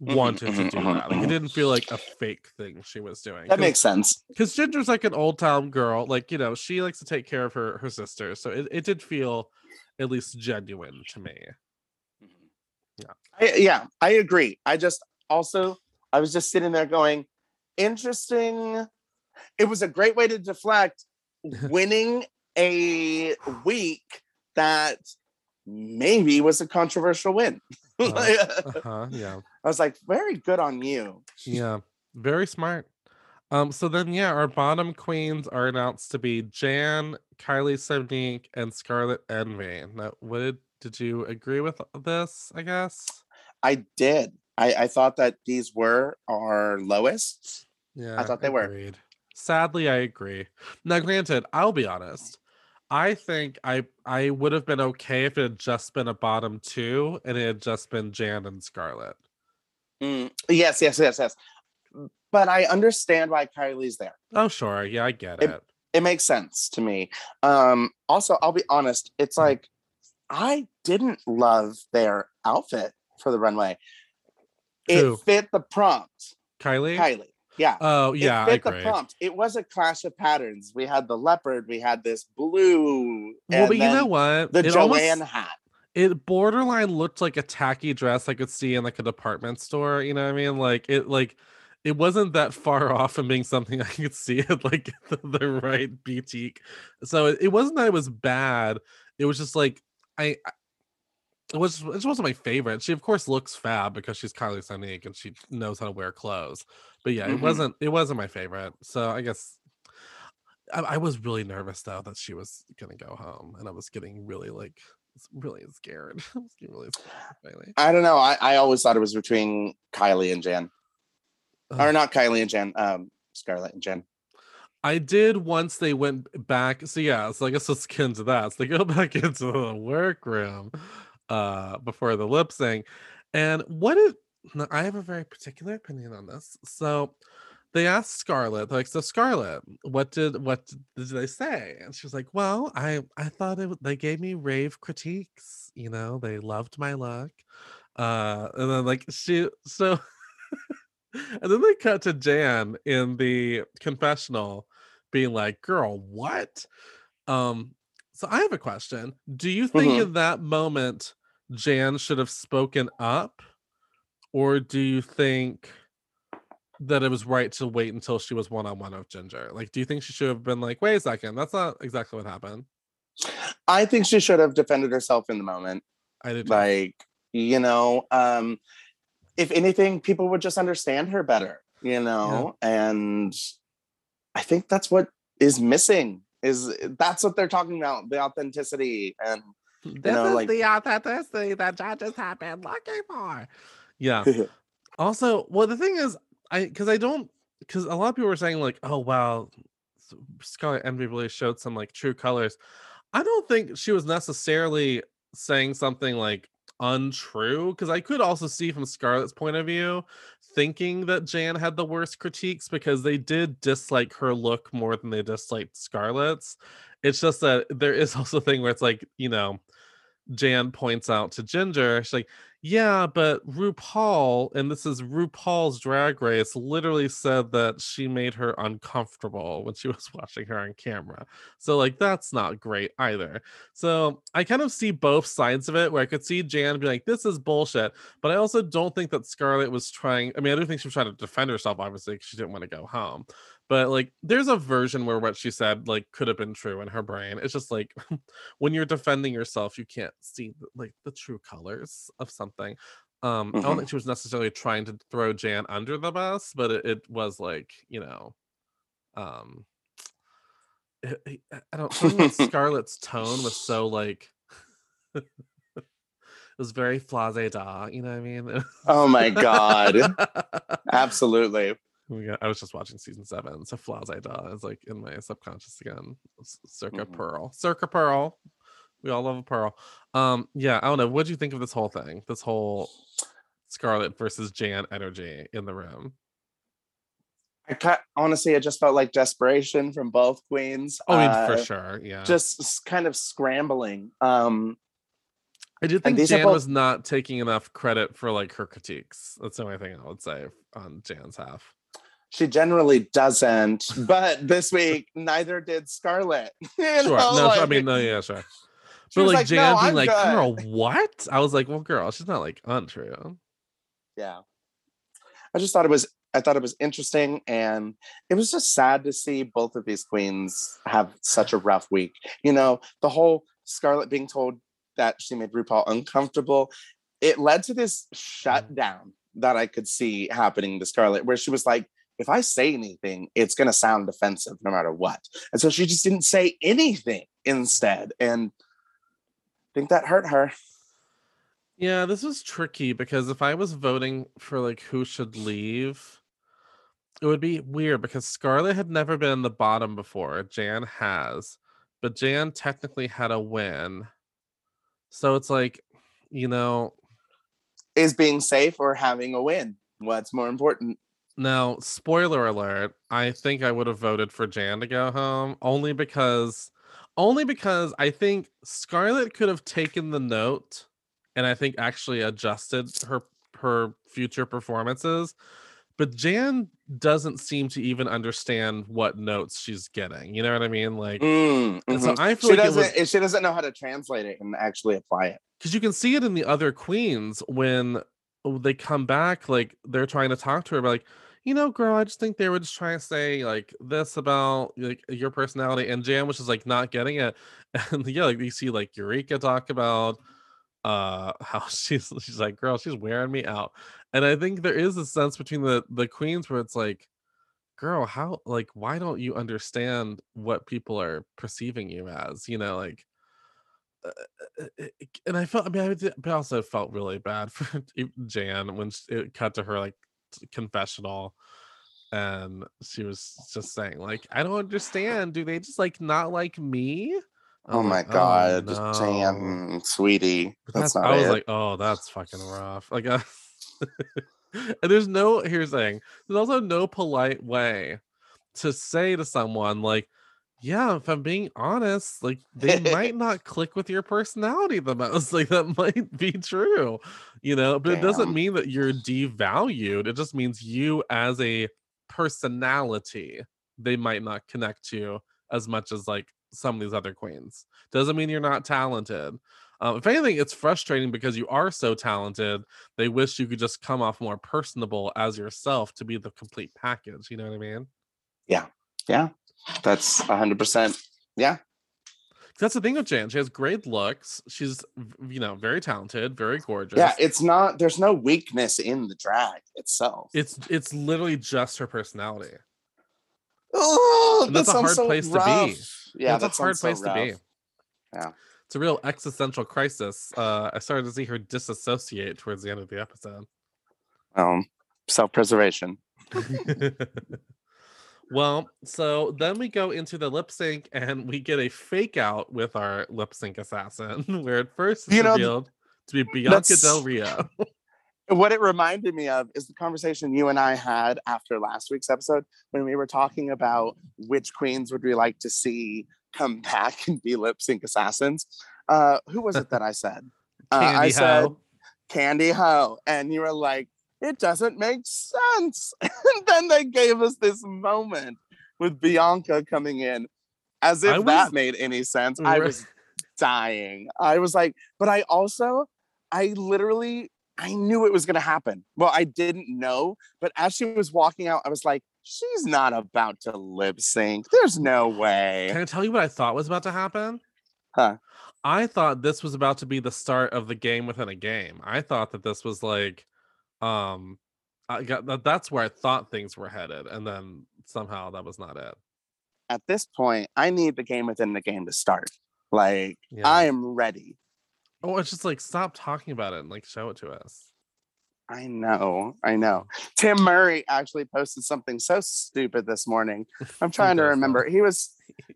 wanted to mhm, do mhm, that. Like it didn't feel like a fake thing she was doing. That makes sense. because Ginger's like an old town girl, like you know, she likes to take care of her her sister, so it, it did feel at least genuine to me. Yeah. I, yeah, I agree. I just also I was just sitting there going, interesting. It was a great way to deflect winning a week that maybe was a controversial win. Uh-huh, yeah, I was like, very good on you. yeah, very smart. Um, so then yeah, our bottom queens are announced to be Jan, Kylie Sonique, and Scarlet Envy. Now, what did did you agree with this? I guess. I did. I, I thought that these were our lowest. Yeah, I thought they were. agreed. Sadly, I agree. Now, granted, I'll be honest. I think I I would have been okay if it had just been a bottom two and it had just been Jan and Scarlet. Mm, yes, yes, yes, yes. But I understand why Kylie's there. Oh, sure. Yeah, I get It- it. It makes sense to me. Um, also, I'll be honest, it's Mhm. like I didn't love their outfit for the runway. It Who? fit the prompt. Kylie? Kylie. Yeah. Oh, yeah, it I fit the prompt. It was a clash of patterns. We had the leopard, we had this blue. Well, and but you know what? The it Joanne almost- hat. it borderline looked like a tacky dress I could see in like a department store. You know what I mean? Like it like it wasn't that far off from being something I could see at like the, the right boutique. So it, it wasn't that it was bad. It was just like I it was it wasn't my favorite. She of course looks fab because she's Kylie Sonique and she knows how to wear clothes. But yeah, it Mhm. wasn't it wasn't my favorite. So I guess I, I was really nervous though that she was gonna go home, and I was getting really like really scared. I was getting really scared. I don't know. I, I always thought it was between Kylie and Jan. Or not Kylie and Jan, um, Scarlett and Jen. I did once they went back. So yeah, so I guess let's get into that. So they go back into the workroom uh before the lip sync. And what is now, I have a very particular opinion on this. So they asked Scarlett, like, so Scarlett, what did what did they say? And she was like, Well, I I thought it they gave me rave critiques, you know, they loved my look. Uh and then like she so and then they cut to Jan in the confessional being like, girl, what? Um, So I have a question. Do you think Mhm. in that moment Jan should have spoken up? Or do you think that it was right to wait until she was one on one with Ginger? Like, do you think she should have been like, wait a second, that's not exactly what happened? I think she should have defended herself in the moment. I did. Like, you know, um, if anything, people would just understand her better, you know? And I think that's what is missing. Is that's what they're talking about, the authenticity and this know, is like- the authenticity that judges have been looking for. Yeah. Also, well, the thing is, I because I don't because a lot of people were saying like, oh wow, S- Scarlet Envy really showed some like true colors. I don't think she was necessarily saying something like untrue because I could also see from Scarlett's point of view thinking that Jan had the worst critiques because they did dislike her look more than they disliked Scarlett's. It's just that there is also a thing where it's like, you know, Jan points out to Ginger, she's like, yeah, but RuPaul, and this is RuPaul's Drag Race, literally said that she made her uncomfortable when she was watching her on camera. So, like, that's not great either. So, I kind of see both sides of it where I could see Jan be like, this is bullshit. But I also don't think that Scarlett was trying, I mean, I do think she was trying to defend herself, obviously, because she didn't want to go home. But, like, there's a version where what she said, like, could have been true in her brain. It's just like, when you're defending yourself, you can't see like the true colors of something. Um, I don't Mhm. think she was necessarily trying to throw Jan under the bus, but it, it was like you know, um, it- it- I- don't. About Scarlett's tone was so like. it was very flase da, you know what I mean? oh my god. Absolutely. We got, I was just watching season seven, so Flaz Da is like in my subconscious again. Circa Mhm. Pearl, Circa Pearl. We all love a Pearl. Um, yeah, I don't know. What do you think of this whole thing? This whole Scarlet versus Jan energy in the room. I ca- honestly, it just felt like desperation from both queens. Oh, I mean, Uh, for sure. Yeah. Just kind of scrambling. Um, I did think Jan both- was not taking enough credit for like her critiques. That's the only thing I would say on Jan's half. She generally doesn't, but this week neither did Scarlett. Sure. know, no, I mean, no, yeah, sure. But like, "No, Jan being I'm like, good." girl, what? I was like, well, girl, she's not like untrue. yeah i just thought it was i thought it was interesting and it was just sad to see both of these queens have such a rough week you know the whole scarlett being told that she made rupaul uncomfortable it led to this mm. shutdown that i could see happening to scarlett where she was like if i say anything it's going to sound offensive no matter what and so she just didn't say anything instead and i think that hurt her Yeah, this was tricky because if I was voting for like who should leave, it would be weird because Scarlett had never been in the bottom before. Jan has, but Jan technically had a win. So it's like, you know, is being safe or having a win what's more important now spoiler alert, I think I would have voted for Jan to go home only because only because I think Scarlett could have taken the note and I think actually adjusted her her future performances. But Jan doesn't seem to even understand what notes she's getting. You know what I mean? Like, Mm, and so. I feel she like doesn't. She doesn't know how to translate it and actually apply it. because you can see it in the other queens when they come back like they're trying to talk to her about like you know girl i just think they were just trying to say like this about like your personality and jan was just like not getting it. And yeah like you see like eureka talk about uh how she's she's like girl she's wearing me out. And i think there is a sense between the the queens where it's like girl how like why don't you understand what people are perceiving you as? You know like uh, uh, uh, and I felt, I mean, I, I also felt really bad for Jan when it cut to her like confessional, and she was just saying like, "I don't understand. Do they just like not like me?" Oh my like, god, no." Jan, sweetie, But that's, That's, not I was it. like, "Oh, that's fucking rough." Like, uh, and there's no here's the thing. There's also no polite way to say to someone like yeah, if I'm being honest, like they might not click with your personality the most. Like that might be true, you know, but it doesn't mean that you're devalued. It just means you as a personality, they might not connect to as much as like some of these other queens. Doesn't mean you're not talented. Um, if anything, it's frustrating because you are so talented. They wish you could just come off more personable as yourself to be the complete package. You know what I mean? Yeah. Yeah. That's a 100%. Yeah. That's the thing with Jan. She has great looks. She's, you know, very talented, very gorgeous. Yeah. It's not, there's no weakness in the drag itself. It's, it's literally just her personality. Oh, that's that a hard so place to be. rough. Yeah. it's a hard place so to be. Yeah. It's a real existential crisis. Uh, I started to see her disassociate towards the end of the episode. Um, self preservation. well, so then we go into the lip sync and we get a fake out with our lip sync assassin, where at first it's You know, revealed to be Bianca Del Rio. What it reminded me of is the conversation you and I had after last week's episode when we were talking about which queens would we like to see come back and be lip sync assassins. Uh, who was it that I said? Uh, I said Kandy Ho, and you were like, it doesn't make sense. and then they gave us this moment with Bianca coming in as if I that made any sense. I was dying. I was like, but I also, I literally, I knew it was going to happen. Well, I didn't know, but as she was walking out, I was like, she's not about to lip sync. There's no way. Can I tell you what I thought was about to happen? Huh. I thought this was about to be the start of the game within a game. I thought that this was like, um, I got that. That's where I thought things were headed, and then somehow that was not it. At this point, I need the game within the game to start. Like, Yeah. I am ready. Oh, it's just like stop talking about it and like show it to us. I know, I know. Tim Murray actually posted something so stupid this morning. I'm trying to remember. He was,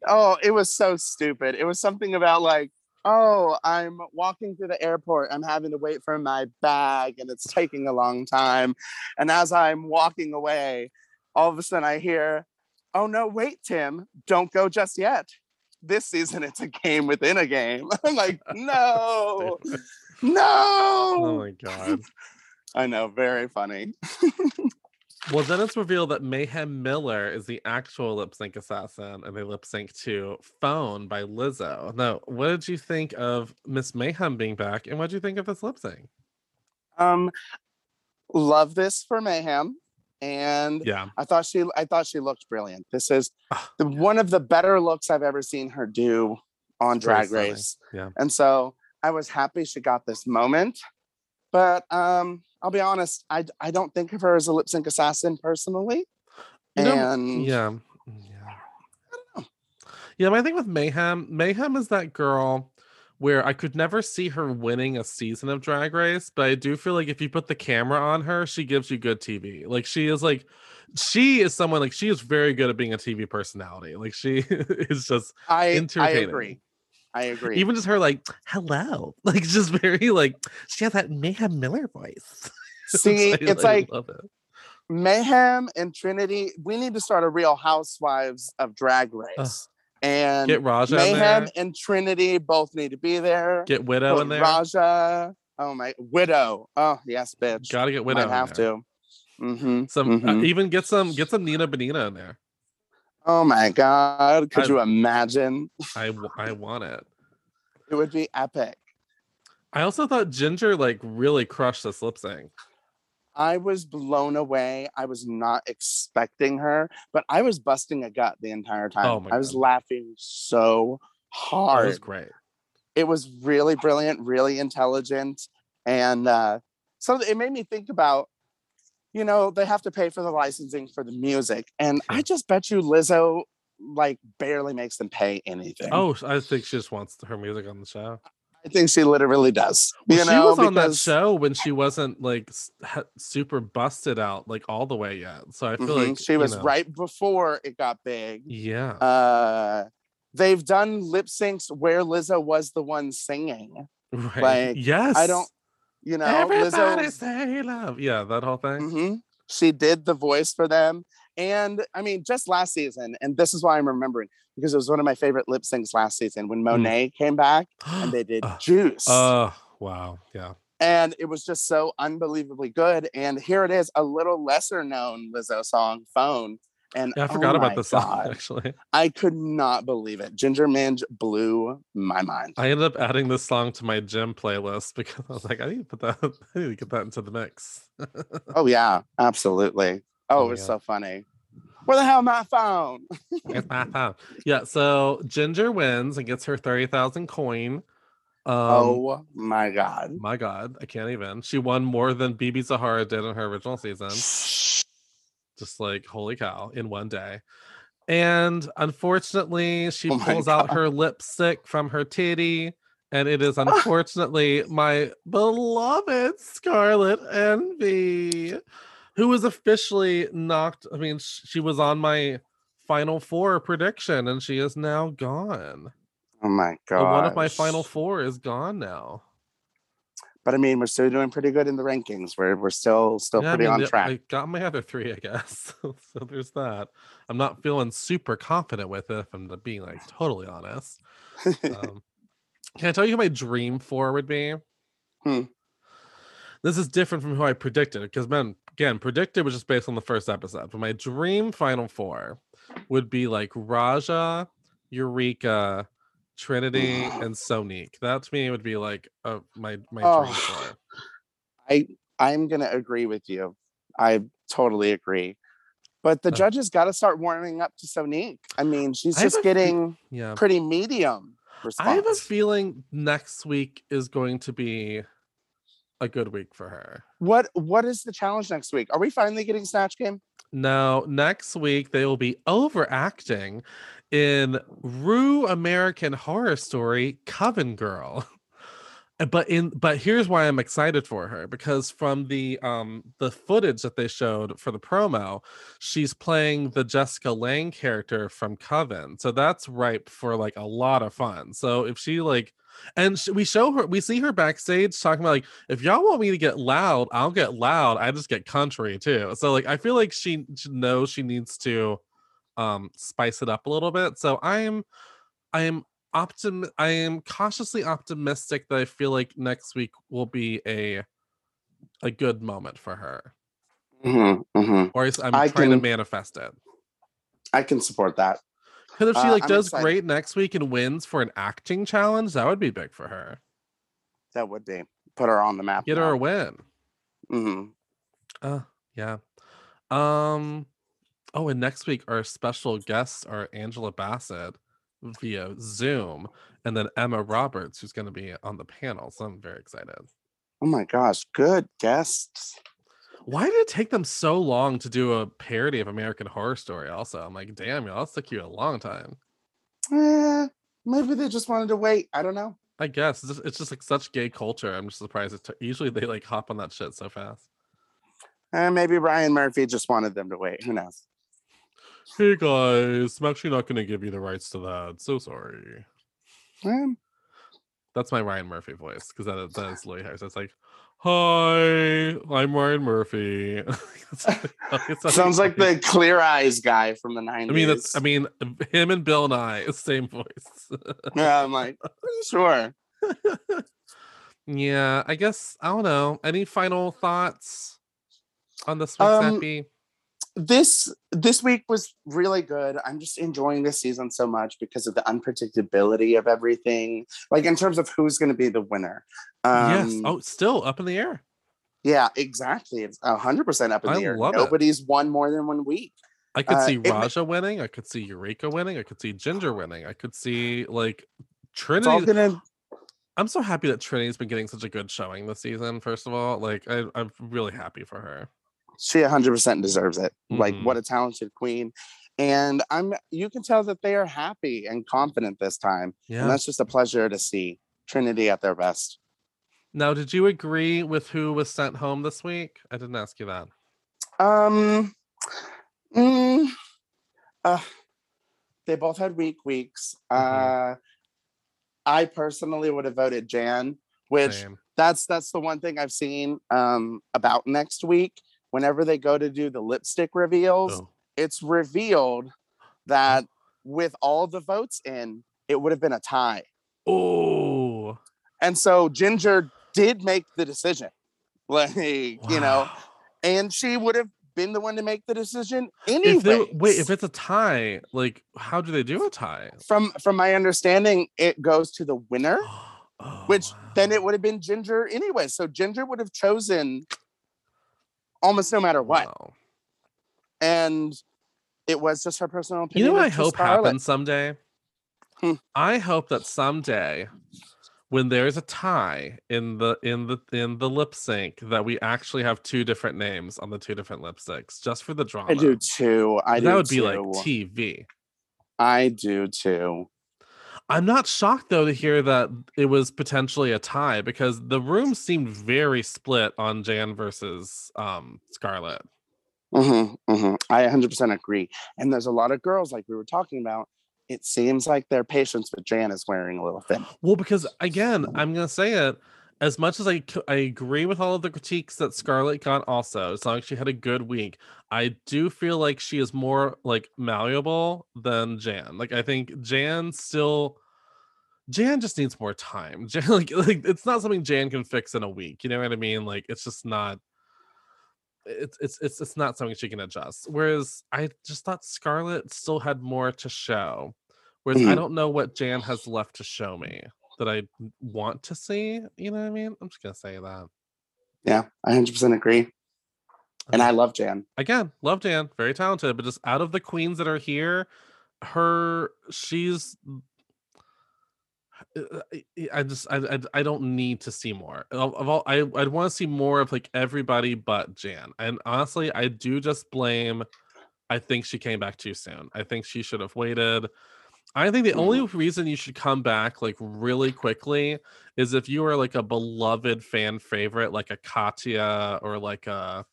oh, it was so stupid. It was something about like, oh, I'm walking through the airport. I'm having to wait for my bag and it's taking a long time. And as I'm walking away, all of a sudden I hear, oh, no, wait, Tim, don't go just yet. This season, it's a game within a game. I'm like, no, no. Oh my god. I know, very funny. Well, then it's revealed that Mayhem Miller is the actual lip sync assassin, and they lip sync to "Phone" by Lizzo. Now, what did you think of Miss Mayhem being back, and what did you think of this lip sync? Um, love this for Mayhem, and Yeah, I thought she, I thought she looked brilliant. This is Ah. the, one of the better looks I've ever seen her do on It's Drag. Race, yeah. and so I was happy she got this moment. But um, I'll be honest, I I don't think of her as a lip sync assassin personally, and yeah, mm, yeah. Yeah, my thing with Mayhem, Mayhem is that girl where I could never see her winning a season of Drag Race, but I do feel like if you put the camera on her, she gives you good TV. Like she is like she is someone like she is very good at being a TV personality. Like she is just I I agree. I agree. even just her like hello, like just very like she has that Mayhem Miller voice. See, I- it's I like love it. Mayhem and Trinity. We need to start a Real Housewives of Drag Race, and Get Ra'Jah Mayhem and Trinity both need to be there. Get Widow Put in there. Ra'Jah. Oh my Widow. Oh yes, bitch. Gotta get Widow. In have there. to. Mm-hmm. Some uh, Mhm. even get some get some Nina Bo'nina in there. Oh my god. Could I- you imagine? I I want it. It would be epic. I also thought Ginger like really crushed this lip sync. I was blown away. I was not expecting her, but I was busting a gut the entire time. Oh my I was God. laughing so hard. It was great. it was really brilliant, really intelligent, and uh, so it made me think about, you know, they have to pay for the licensing for the music, and I just bet you Lizzo like barely makes them pay anything. Oh, I think she just wants her music on the show. I think she literally does. Well, you she know, was on that show when she wasn't like super busted out like all the way yet. So I feel Mhm, like she was know, right before it got big. Yeah. Uh, they've done lip syncs where Lizzo was the one singing. right. like, yes. I don't, you know, Everybody Lizzo. say love. Yeah, that whole thing. hmm She did the voice for them. And I mean, just last season, and this is why I'm remembering because it was one of my favorite lip syncs last season when Monet came back and they did Uh, Juice. Oh, wow. Yeah. and it was just so unbelievably good. And here it is, a little lesser known Lizzo song, Phone. And Yeah, I oh forgot about my the song God, actually. I could not believe it. Ginger Minge blew my mind. I ended up adding this song to my gym playlist because I was like, I need to put that, I need to get that into the mix. Oh yeah, absolutely. Oh, Oh it was God. so funny. Where the hell my phone? It's my phone. yeah, so Ginger wins and gets her 30,000 coin. Um, oh my god. my God, I can't even. She won more than BeBe Zahara did in her original season. Just like, holy cow, in one day. And unfortunately, she Oh pulls out God. her lipstick from her titty. And it is ah! unfortunately my beloved Scarlet Envy, who was officially knocked. I mean, she was on my final four prediction, and she is now gone. Oh my god. one of my final four is gone now. But I mean, we're still doing pretty good in the rankings. We're we're still still Yeah, I pretty mean, on track. I got my other three, I guess. so there's that. I'm not feeling super confident with it, if I'm being like totally honest. Um, can I tell you who my dream four would be? Hmm. This is different from who I predicted because, man, again, predicted was just based on the first episode. But my dream final four would be like Ra'Jah, Eureka, Trinity, and Sonique. That to me would be like uh, my my Oh. dream four. I I'm gonna agree with you. I totally agree. But the Uh. judges got to start warming up to Sonique. I mean, she's I just fe- getting Yeah. pretty medium response. I have a feeling next week is going to be a good week for her. what what is the challenge next week? Are we finally getting Snatch Game? No, next week they will be overacting in Rue American Horror Story Coven Girl. Uh, But in but here's why I'm excited for her because from the um the footage that they showed for the promo, she's playing the Jessica Lange character from Coven. So that's ripe for like a lot of fun. So if she like and we show her we see her backstage talking about like if y'all want me to get loud, I'll get loud. I just get country too. So like I feel like she knows she needs to um spice it up a little bit. So I'm I am optim I am cautiously optimistic that I feel like next week will be a a good moment for her. Mhm, mhm. Or I'm I trying to manifest it. I can support that. Because if she Uh, like I'm does excited. great next week and wins for an acting challenge, that would be big for her. That would be put her on the map. Get her a win. hmm Uh yeah. Um oh and next week our special guests are Angela Bassett via Zoom and then Emma Roberts who's going to be on the panel. So I'm very excited. Oh my gosh, good guests. Why did it take them so long to do a parody of American Horror Story also? I'm like, damn, y'all, took you a long time. Eh, maybe they just wanted to wait. I don't know. I guess it's just, it's just like such gay culture. I'm just surprised. It took usually they like hop on that shit so fast. Eh, maybe Ryan Murphy just wanted them to wait. Who knows? Hey guys, I'm actually not going to give you the rights to that. So sorry. Eh, That's my Ryan Murphy voice because that is, that is Louis Harris. It's like, hi, I'm Ryan Murphy. It's like- it's sounds like the Clear Eyes guy from the 90s. I mean, that's. I mean, him and Bill Nye, same voice. yeah, I'm like, sure. yeah, I guess I don't know. Any final thoughts on this week's Um, happy? This this week was really good. I'm just enjoying this season so much because of the unpredictability of everything. Like in terms of who's going to be the winner. Um, yes. Oh, still up in the air. yeah, exactly. It's hundred percent up in I the air. love it. Nobody's won more than one week. I could Uh, see it Ra'Jah winning. I could see Eureka winning. I could see Ginger winning. I could see like Trinity. gonna. I'm so happy that Trinity's been getting such a good showing this season. First of all, like I, I'm really happy for her. She hundred percent deserves it. Like Mhm. what a talented queen. And I'm. You can tell that they are happy and confident this time, Yeah. and that's just a pleasure to see Trinity at their best. Now, did you agree with who was sent home this week? I didn't ask you that. Um, mm, uh, they both had weak weeks. Mhm. Uh, I personally would have voted Jan, which Same. that's that's the one thing I've seen um about next week. Whenever they go to do the lipstick reveals, Oh. it's revealed that with all the votes in, it would have been a tie. Oh, And so Ginger did make the decision. Like, you know, and she would have been the one to make the decision If anyway. wait, if it's a tie, like how do they do a tie? from from my understanding, it goes to the winner, Oh, which then it would have been Ginger anyway. So Ginger would have chosen almost no matter what, Wow. and it was just her personal opinion. You know what I hope Scarlett. happens someday? Hmm. I hope that someday when there's a tie in the in the in the lip sync that we actually have two different names on the two different lip syncs just for the drama. I do too. I that do would be like. TV. I do too. I'm not shocked though to hear that it was potentially a tie because the room seemed very split on Jan versus um Scarlett. hmm hmm I 100% agree. And there's a lot of girls, like we were talking about. It seems like their patience with Jan is wearing a little thin. Well, because again, I'm gonna say it. As much as I I agree with all of the critiques that Scarlett got, also as long as she had a good week, I do feel like she is more like malleable than Jan. Like I think Jan still, Jan just needs more time. Jan, like like it's not something Jan can fix in a week. You know what I mean? Like it's just not. It's it's it's it's not something she can adjust. Whereas I just thought Scarlett still had more to show. Whereas I Mhm. don't know what Jan has left to show me that I want to see. You know what I mean? I'm just gonna say that. Yeah, I 100% agree. And I love Jan. Again, love Jan, very talented, but just out of the queens that are here, her she's uh, I- I just I, I I don't need to see more of, of all I I'd want to see more of like everybody but Jan and honestly I do just blame I think she came back too soon I think she should have waited I think the only reason you should come back like really quickly is if you are like a beloved fan favorite like a Katya or like a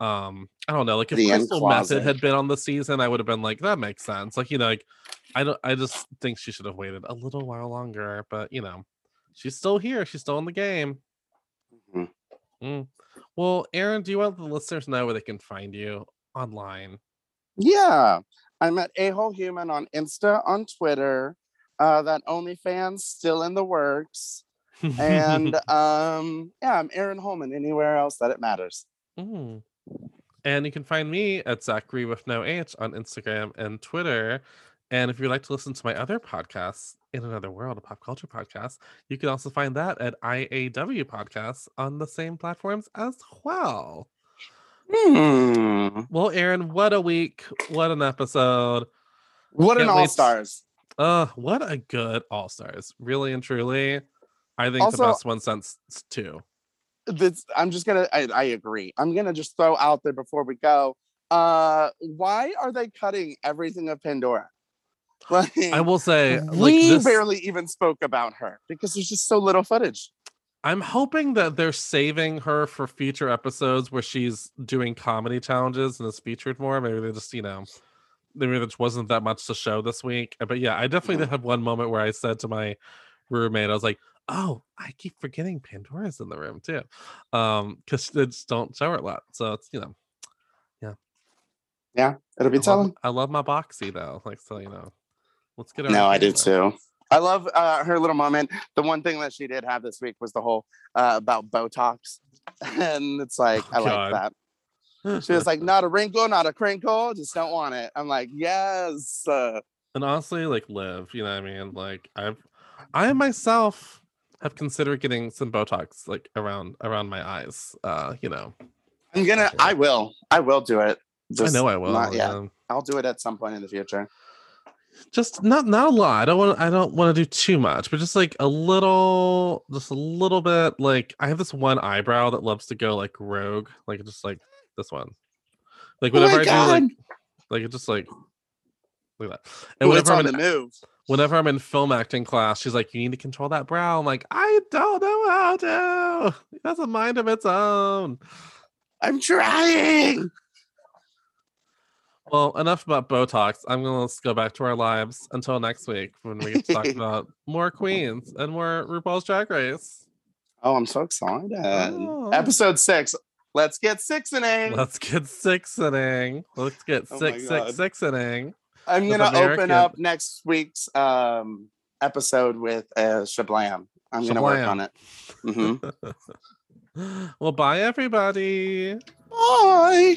um I don't know like if The Crystal. Methyd had been on the season I would have been like that makes sense like you know like I don't I just think she should have waited a little while longer but you know she's still here she's still in the game Mhm. Mm. well Aaron do you want the listeners to know where they can find you online Yeah, I'm at a whole human on Insta, on Twitter. Uh, that OnlyFans still in the works, and um, yeah, I'm Aaron Holman. Anywhere else that it matters. Mm. And you can find me at Zachary with no H on Instagram and Twitter. And if you'd like to listen to my other podcasts, In Another World, a pop culture podcast, you can also find that at IAW Podcasts on the same platforms as well. Hmm. Well, Aaron, what a week. What an episode. What an Can't wait all to- stars! Uh, what a good All Stars. Really and truly. I think Also- the best one since two. This, I'm just gonna. I, I agree. I'm gonna just throw out there before we go. Uh, why are they cutting everything of Pandora? Like, I will say, like we this, barely even spoke about her because there's just so little footage. I'm hoping that they're saving her for future episodes where she's doing comedy challenges and is featured more. Maybe they just, you know, maybe there just wasn't that much to show this week. But yeah, I definitely did have one moment where I said to my roommate, I was like, "Oh, I keep forgetting Pandora's in the room too," um, because they just don't show her a lot. So it's you know, Yeah, Yeah, it'll be I love, telling. I love my boxy though. Like so, you know, let's get. her No, I do too. I love uh, her little moment. The one thing that she did have this week was the whole uh, about Botox, and it's like Oh, I like that. She was like, "Not a wrinkle, not a crinkle, just don't want it." I'm like, "Yes." Uh, and honestly like live you know what i mean like i've i myself have considered getting some botox like around around my eyes uh you know I'm gonna. I will. I will do it. Just i know i will Not yet. um, I'll do it at some point in the future. Just not not a lot i don't want i don't want to do too much but just like a little just a little bit like i have this one eyebrow that loves to go like rogue like just like this one like Oh whenever i do like God. like it's just like look at that and Ooh, whenever I'm in move. whenever I'm in film acting class, she's like, "You need to control that brow." I'm like, "I don't know how to. It has a mind of its own." I'm trying. Well, enough about Botox. I'm gonna let's go back to our lives until next week when we get to talk about more queens and more RuPaul's Drag Race. Oh, I'm so excited. Oh. Episode six. Let's get six inning. Let's get six inning. Let's get Oh six, God. six, six inning. I'm gonna American- open up next week's um episode with uh Shablam. I'm gonna work on it. Mhm. well, bye everybody. Bye.